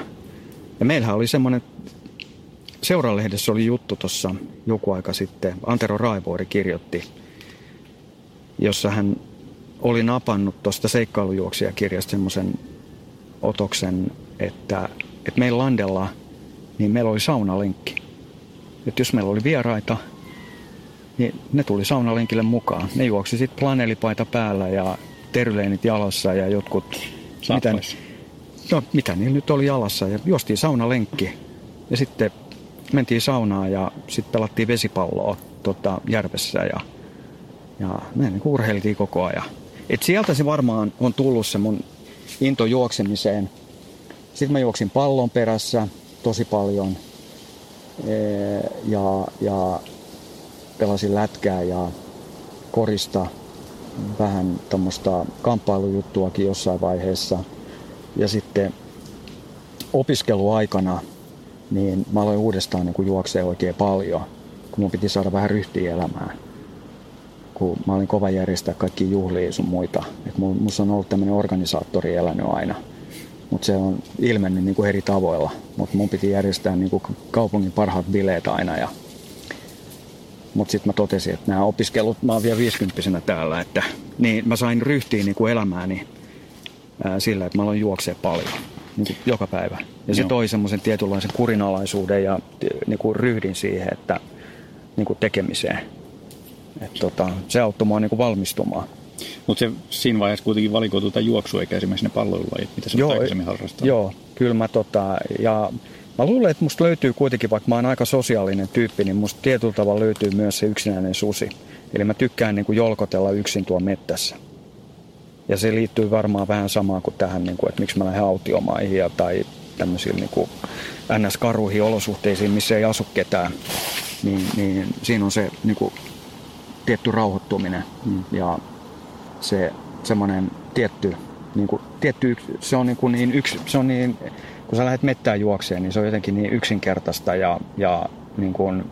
Ja meillähän oli semmoinen, seuralehdessä oli juttu tuossa joku aika sitten, Antero Raivuori kirjoitti, jossa hän oli napannut tuosta seikkailujuoksijakirjasta semmoisen otoksen, että, että meillä Landella, niin meillä oli saunalenkki. Että jos meillä oli vieraita, niin ne tuli saunalenkille mukaan. Ne juoksi sitten planelipaita päällä ja terveenit jalassa ja jotkut... Mitä, no, mitä niillä nyt oli jalassa ja juostiin saunalenkki. Ja sitten mentiin saunaan ja sitten pelattiin vesipalloa tota, järvessä ja, ja me niin urheiltiin koko ajan. Et sieltä se varmaan on tullut se mun into juoksemiseen. Sitten mä juoksin pallon perässä tosi paljon ja, ja pelasin lätkää ja korista vähän tuommoista kamppailujuttuakin jossain vaiheessa. Ja sitten opiskeluaikana niin mä aloin uudestaan niin juoksee oikein paljon, kun mun piti saada vähän ryhtiä elämään. Kun mä olin kova järjestää kaikki juhlia sun muita. Et musta on ollut tämmöinen organisaattori elänyt aina. Mutta se on ilmennyt niin kuin eri tavoilla. Mutta mun piti järjestää niin kuin kaupungin parhaat bileet aina ja mutta sitten mä totesin, että nämä opiskelut, mä oon vielä 50 täällä, että niin mä sain ryhtiin niin kuin elämääni ää, sillä, että mä aloin juoksee paljon niin kuin joka päivä. Ja se toi semmoisen tietynlaisen kurinalaisuuden ja niin kuin ryhdin siihen, että niin kuin tekemiseen. Et tota, se auttoi mua niin valmistumaan. Mutta se siinä vaiheessa kuitenkin valikoitu tai juoksu eikä esimerkiksi ne palloilulajit, mitä sä joo, aikaisemmin harrastaa. Joo, kyllä mä tota, ja Mä luulen, että musta löytyy kuitenkin, vaikka mä oon aika sosiaalinen tyyppi, niin musta tietyllä tavalla löytyy myös se yksinäinen susi. Eli mä tykkään niin kuin jolkotella yksin tuon mettässä. Ja se liittyy varmaan vähän samaan kuin tähän, niin kuin, että miksi mä lähden autiomaihin tai tämmöisiin niin kuin NS-karuihin olosuhteisiin, missä ei asu ketään. Niin, niin siinä on se niin kuin, tietty rauhoittuminen mm. ja se semmoinen tietty, niin kuin, tietty, se on niin, kuin niin yksi, se on niin kun sä lähdet mettään juokseen, niin se on jotenkin niin yksinkertaista ja, ja niin kuin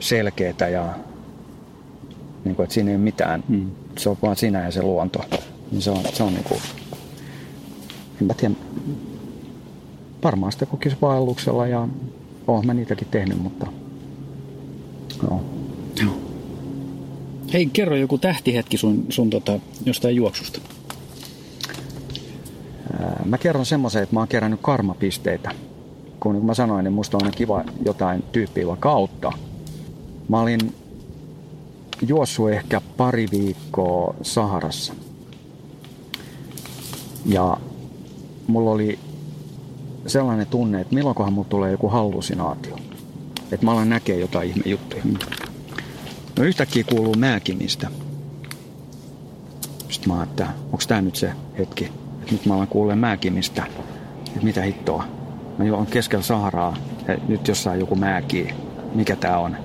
selkeätä ja niin kuin, että siinä ei ole mitään. Mm. Se on vaan sinä ja se luonto. Niin se on, se on niin kuin, en mä tiedä, varmaan sitä kokisi vaelluksella ja oon mä niitäkin tehnyt, mutta joo. joo. Hei, kerro joku tähtihetki sun, sun tota, jostain juoksusta. Mä kerron semmoisen, että mä oon kerännyt karmapisteitä. Kun mä sanoin, niin musta on aina kiva jotain tyyppiä vaikka auttaa. Mä olin juossut ehkä pari viikkoa Saharassa. Ja mulla oli sellainen tunne, että milloinkohan mulla tulee joku hallusinaatio. Että mä alan näkee jotain ihme juttuja. No yhtäkkiä kuuluu määkimistä. Sitten mä että onko tää nyt se hetki, nyt mä alan kuulee määkimistä, että mitä hittoa. Mä juon keskellä Saharaa, ja nyt jossain joku määkii. Mikä tää on?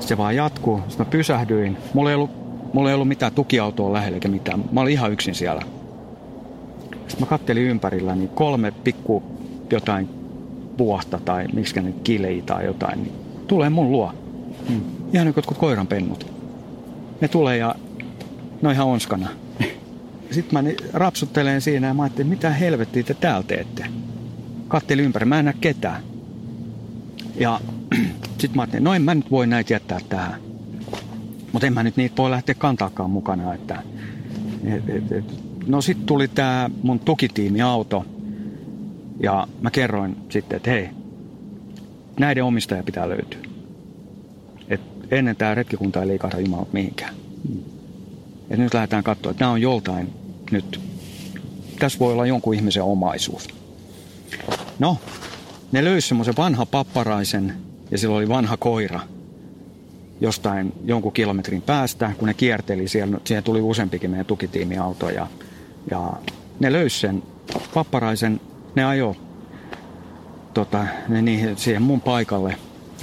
Se vaan jatkuu. Sitten mä pysähdyin. Mulla ei ollut, mulla ei ollut mitään tukiautoa lähellä eikä mitään. Mä olin ihan yksin siellä. Sitten mä kattelin ympärillä, niin kolme pikku jotain puohta tai miksi ne kilei tai jotain, niin tulee mun luo. Hmm. Ihan niin kuin koiranpennut. Ne tulee ja ne on ihan onskana sitten mä rapsuttelen siinä ja mä ajattelin, mitä helvettiä te täällä teette. Kattelin ympäri, mä en näe ketään. Ja [CLEARS THROAT] sitten mä ajattelin, no en mä nyt voi näitä jättää tähän. Mutta en mä nyt niitä voi lähteä kantaakaan mukana. Että, et, et, et. No sitten tuli tämä mun tukitiimiauto. Ja mä kerroin sitten, että hei, näiden omistaja pitää löytyä. Ennen tämä retkikunta ei liikahda jumalat mihinkään. Et nyt lähdetään katsoa, että nämä on joltain nyt. Tässä voi olla jonkun ihmisen omaisuus. No, ne löysi semmoisen vanha papparaisen ja sillä oli vanha koira jostain jonkun kilometrin päästä, kun ne kierteli, siellä, siihen tuli useampikin meidän tukitiimiauto ja, ja ne löysi sen papparaisen, ne ajo tota, ne niihin, siihen mun paikalle,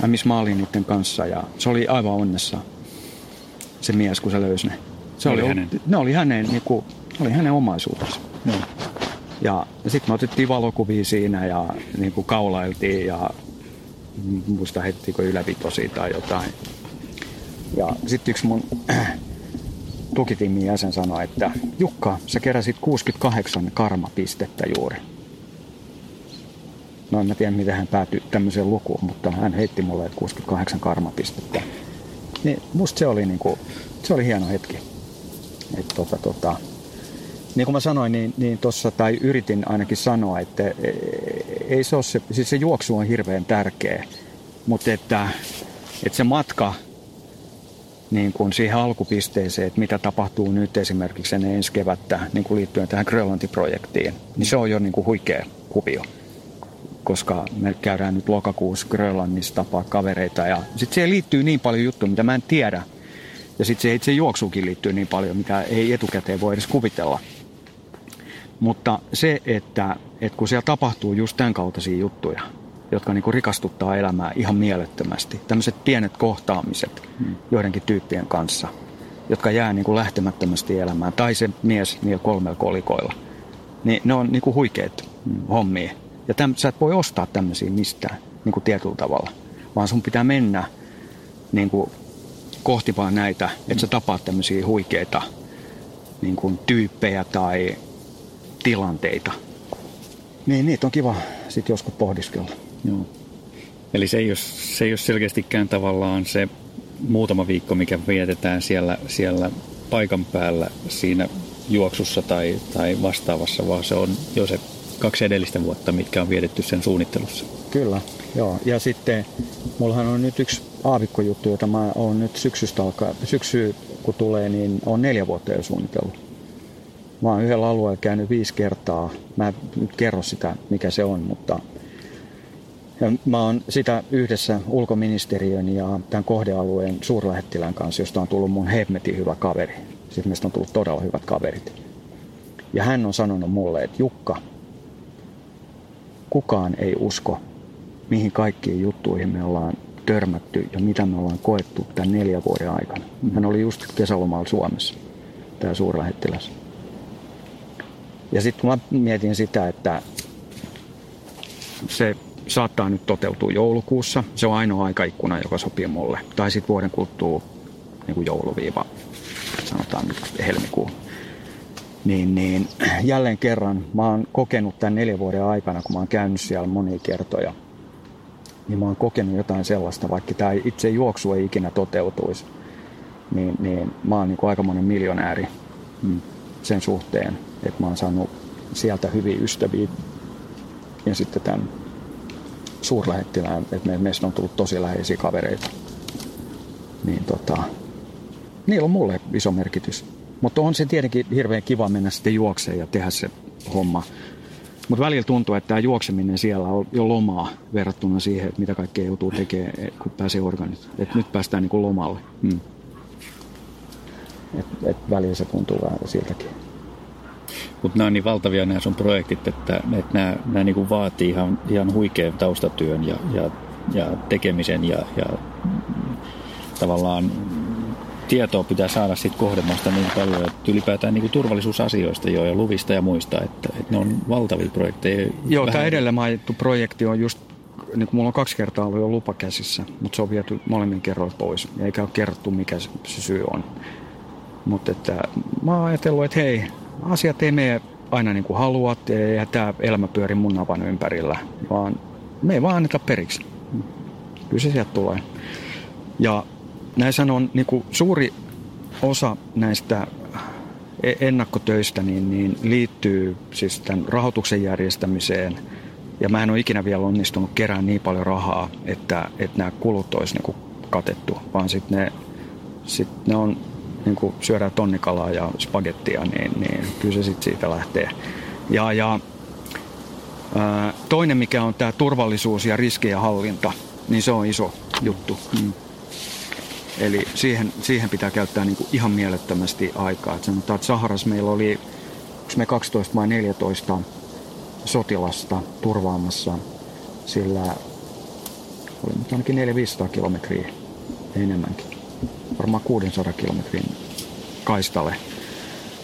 missä mä olin niiden kanssa ja se oli aivan onnessa se mies, kun se löysi ne. Se oli, oli hänen. Ne oli hänen niin kuin, oli hänen omaisuutensa. No. Ja, ja sitten me otettiin valokuvia siinä ja niin kuin kaulailtiin ja muista hettikö ylävitosi tai jotain. Ja sitten yksi mun [CLEARS THROAT] tukitiimin jäsen sanoi, että Jukka, sä keräsit 68 karmapistettä juuri. No en mä tiedä, miten hän päätyi tämmöiseen lukuun, mutta hän heitti mulle 68 karmapistettä. Niin musta se oli, niinku, se oli hieno hetki. Et tota, tota, niin kuin mä sanoin, niin, niin tuossa, tai yritin ainakin sanoa, että e, ei se se, siis se juoksu on hirveän tärkeä, mutta että, että se matka niin kuin siihen alkupisteeseen, että mitä tapahtuu nyt esimerkiksi ennen ensi kevättä niin kuin liittyen tähän Grönlanti-projektiin, niin se on jo niin kuin huikea kuvio. Koska me käydään nyt lokakuussa Grönlannissa tapaa kavereita ja sitten siihen liittyy niin paljon juttuja, mitä mä en tiedä. Ja sitten se itse juoksuukin liittyy niin paljon, mitä ei etukäteen voi edes kuvitella. Mutta se, että, että kun siellä tapahtuu just tämän kaltaisia juttuja, jotka niin kuin rikastuttaa elämää ihan mielettömästi. Tämmöiset pienet kohtaamiset hmm. joidenkin tyyppien kanssa, jotka jää niin kuin lähtemättömästi elämään. Tai se mies niillä kolmella kolikoilla. Niin ne on niin kuin huikeat hmm. hommia. Ja täm, sä et voi ostaa tämmöisiä mistään niin kuin tietyllä tavalla. Vaan sun pitää mennä niin kuin kohti vaan näitä, että sä tapaat tämmöisiä huikeita niin kuin tyyppejä tai tilanteita. Niin, niitä on kiva sitten joskus pohdiskella. Joo. Eli se ei, ole, se ei ole selkeästikään tavallaan se muutama viikko, mikä vietetään siellä, siellä paikan päällä siinä juoksussa tai, tai vastaavassa, vaan se on jo se kaksi edellistä vuotta, mitkä on vietetty sen suunnittelussa. Kyllä, joo. Ja sitten mullahan on nyt yksi aavikkojuttu, jota mä oon nyt syksystä alkaa, syksy kun tulee, niin on neljä vuotta jo suunnitellut. Mä oon yhdellä alueella käynyt viisi kertaa. Mä en nyt kerro sitä, mikä se on, mutta ja mä oon sitä yhdessä ulkoministeriön ja tämän kohdealueen suurlähettilän kanssa, josta on tullut mun hemmetin hyvä kaveri. Sitten meistä on tullut todella hyvät kaverit. Ja hän on sanonut mulle, että Jukka, kukaan ei usko, mihin kaikkiin juttuihin me ollaan törmätty ja mitä me ollaan koettu tämän neljän vuoden aikana. Hän oli just kesälomalla Suomessa, tämä suurlähettiläs. Ja sitten mä mietin sitä, että se saattaa nyt toteutua joulukuussa. Se on ainoa aikaikkuna, joka sopii mulle. Tai sitten vuoden kuluttua niin kuin jouluviiva, sanotaan nyt helmikuu. Niin, niin. Jälleen kerran. Mä oon kokenut tämän neljän vuoden aikana, kun mä oon käynyt siellä monia kertoja, niin mä oon kokenut jotain sellaista, vaikka tämä itse juoksu ei ikinä toteutuisi, niin, niin mä oon niin aikamoinen miljonääri mm, sen suhteen, että mä oon saanut sieltä hyviä ystäviä. Ja sitten tämän suurlähettilään, että me, meistä on tullut tosi läheisiä kavereita. Niin tota, niillä on mulle iso merkitys. Mutta on se tietenkin hirveän kiva mennä sitten juokseen ja tehdä se homma. Mutta välillä tuntuu, että tämä juokseminen siellä on jo lomaa verrattuna siihen, että mitä kaikkea joutuu tekemään, kun pääsee organit. Että nyt päästään niin kuin lomalle. Hmm. Et, et välillä se tuntuu vähän siltäkin. Mutta nämä on niin valtavia nämä sun projektit, että, että nämä, nämä niin kuin vaatii ihan, ihan huikean taustatyön ja, ja, ja tekemisen ja, ja tavallaan tietoa pitää saada siitä kohdemaasta niin paljon, että ylipäätään niin kuin turvallisuusasioista jo ja luvista ja muista, että, että ne on valtavia projekteja. Joo, vähän... tämä edellä mainittu projekti on just, niin kuin mulla on kaksi kertaa ollut jo lupa käsissä, mutta se on viety molemmin kerroin pois, eikä ole kerrottu mikä se syy on. Mutta että mä oon ajatellut, että hei, asiat ei mene aina niin kuin haluat ja tämä elämä pyöri mun napan ympärillä, vaan me ei vaan anneta periksi. Kyllä se sieltä tulee. Ja näissä on niin kuin suuri osa näistä e- ennakkotöistä niin, niin liittyy siis tämän rahoituksen järjestämiseen. Ja mä en ole ikinä vielä onnistunut kerään niin paljon rahaa, että, että nämä kulut olisi niin kuin katettu, vaan sitten ne, sit ne on niin kuin syödään tonnikalaa ja spagettia, niin, niin kyllä se sitten siitä lähtee. Ja, ja ää, toinen, mikä on tämä turvallisuus ja riskien hallinta, niin se on iso juttu. Mm. Eli siihen, siihen pitää käyttää niin kuin ihan mielettömästi aikaa. Et sanotaan, että Saharas meillä oli me 12 vai 14 sotilasta turvaamassa, sillä oli nyt ainakin 400-500 kilometriä enemmänkin varmaan 600 kilometrin kaistalle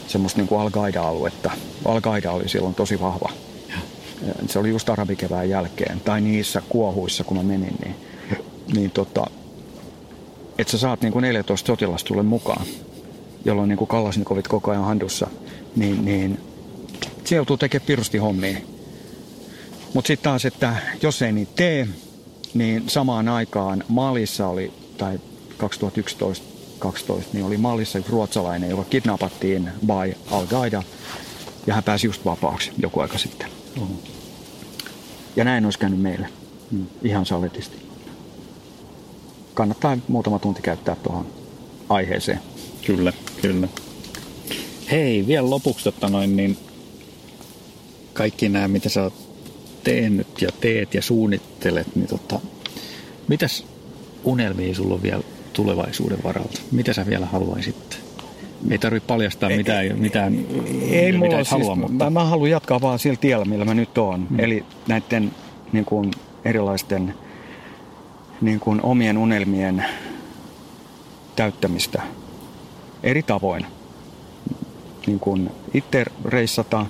semmoista niin Al-Qaida-aluetta. Al-Qaida oli silloin tosi vahva. Se oli just arabikevään jälkeen, tai niissä kuohuissa, kun mä menin, niin, niin tota, että sä saat niin kuin 14 sotilasta tulle mukaan. jolloin niin kuin kallasnikovit koko ajan handussa, niin, niin se joutuu tekemään pirusti hommia. Mutta sitten taas, että jos ei niitä tee, niin samaan aikaan Malissa oli, tai 2011 12, niin oli Malissa yksi ruotsalainen, joka kidnappattiin by Al-Qaida, ja hän pääsi just vapaaksi joku aika sitten. Mm. Ja näin olisi käynyt meille. Mm. Ihan saletisti. Kannattaa muutama tunti käyttää tuohon aiheeseen. Kyllä, kyllä. Hei, vielä lopuksi totta noin, niin kaikki nämä, mitä sä oot tehnyt ja teet ja suunnittelet, niin tota, mitäs unelmia sulla on vielä tulevaisuuden varalta? Mitä sä vielä haluaisit? Ei tarvitse paljastaa mitään, ei, mitään ei mitä mulla, halua, siis, mutta... Mä, mä haluan jatkaa vaan sillä tiellä, millä mä nyt oon. Hmm. Eli näiden niin kuin, erilaisten niin kuin, omien unelmien täyttämistä eri tavoin. Niin kuin itse reissata,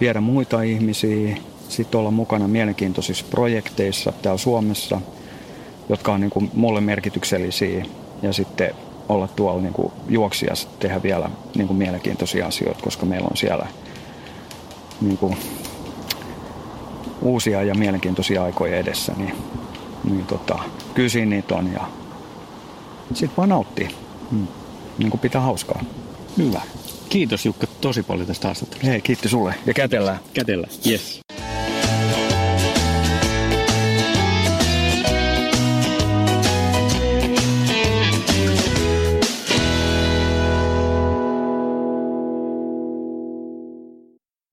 viedä muita ihmisiä, sitten olla mukana mielenkiintoisissa projekteissa täällä Suomessa, jotka on niin kuin mulle merkityksellisiä. Ja sitten olla tuolla niin kuin juoksijassa, tehdä vielä niin kuin mielenkiintoisia asioita, koska meillä on siellä niin kuin uusia ja mielenkiintoisia aikoja edessä. Niin, niin tota, kyllä niitä on ja sitten vaan nauttii. Hmm. Niin kuin pitää hauskaa. Hyvä. Kiitos Jukka tosi paljon tästä haastattelusta. Hei, kiitti sulle. Ja kätellään. Kätellään, yes.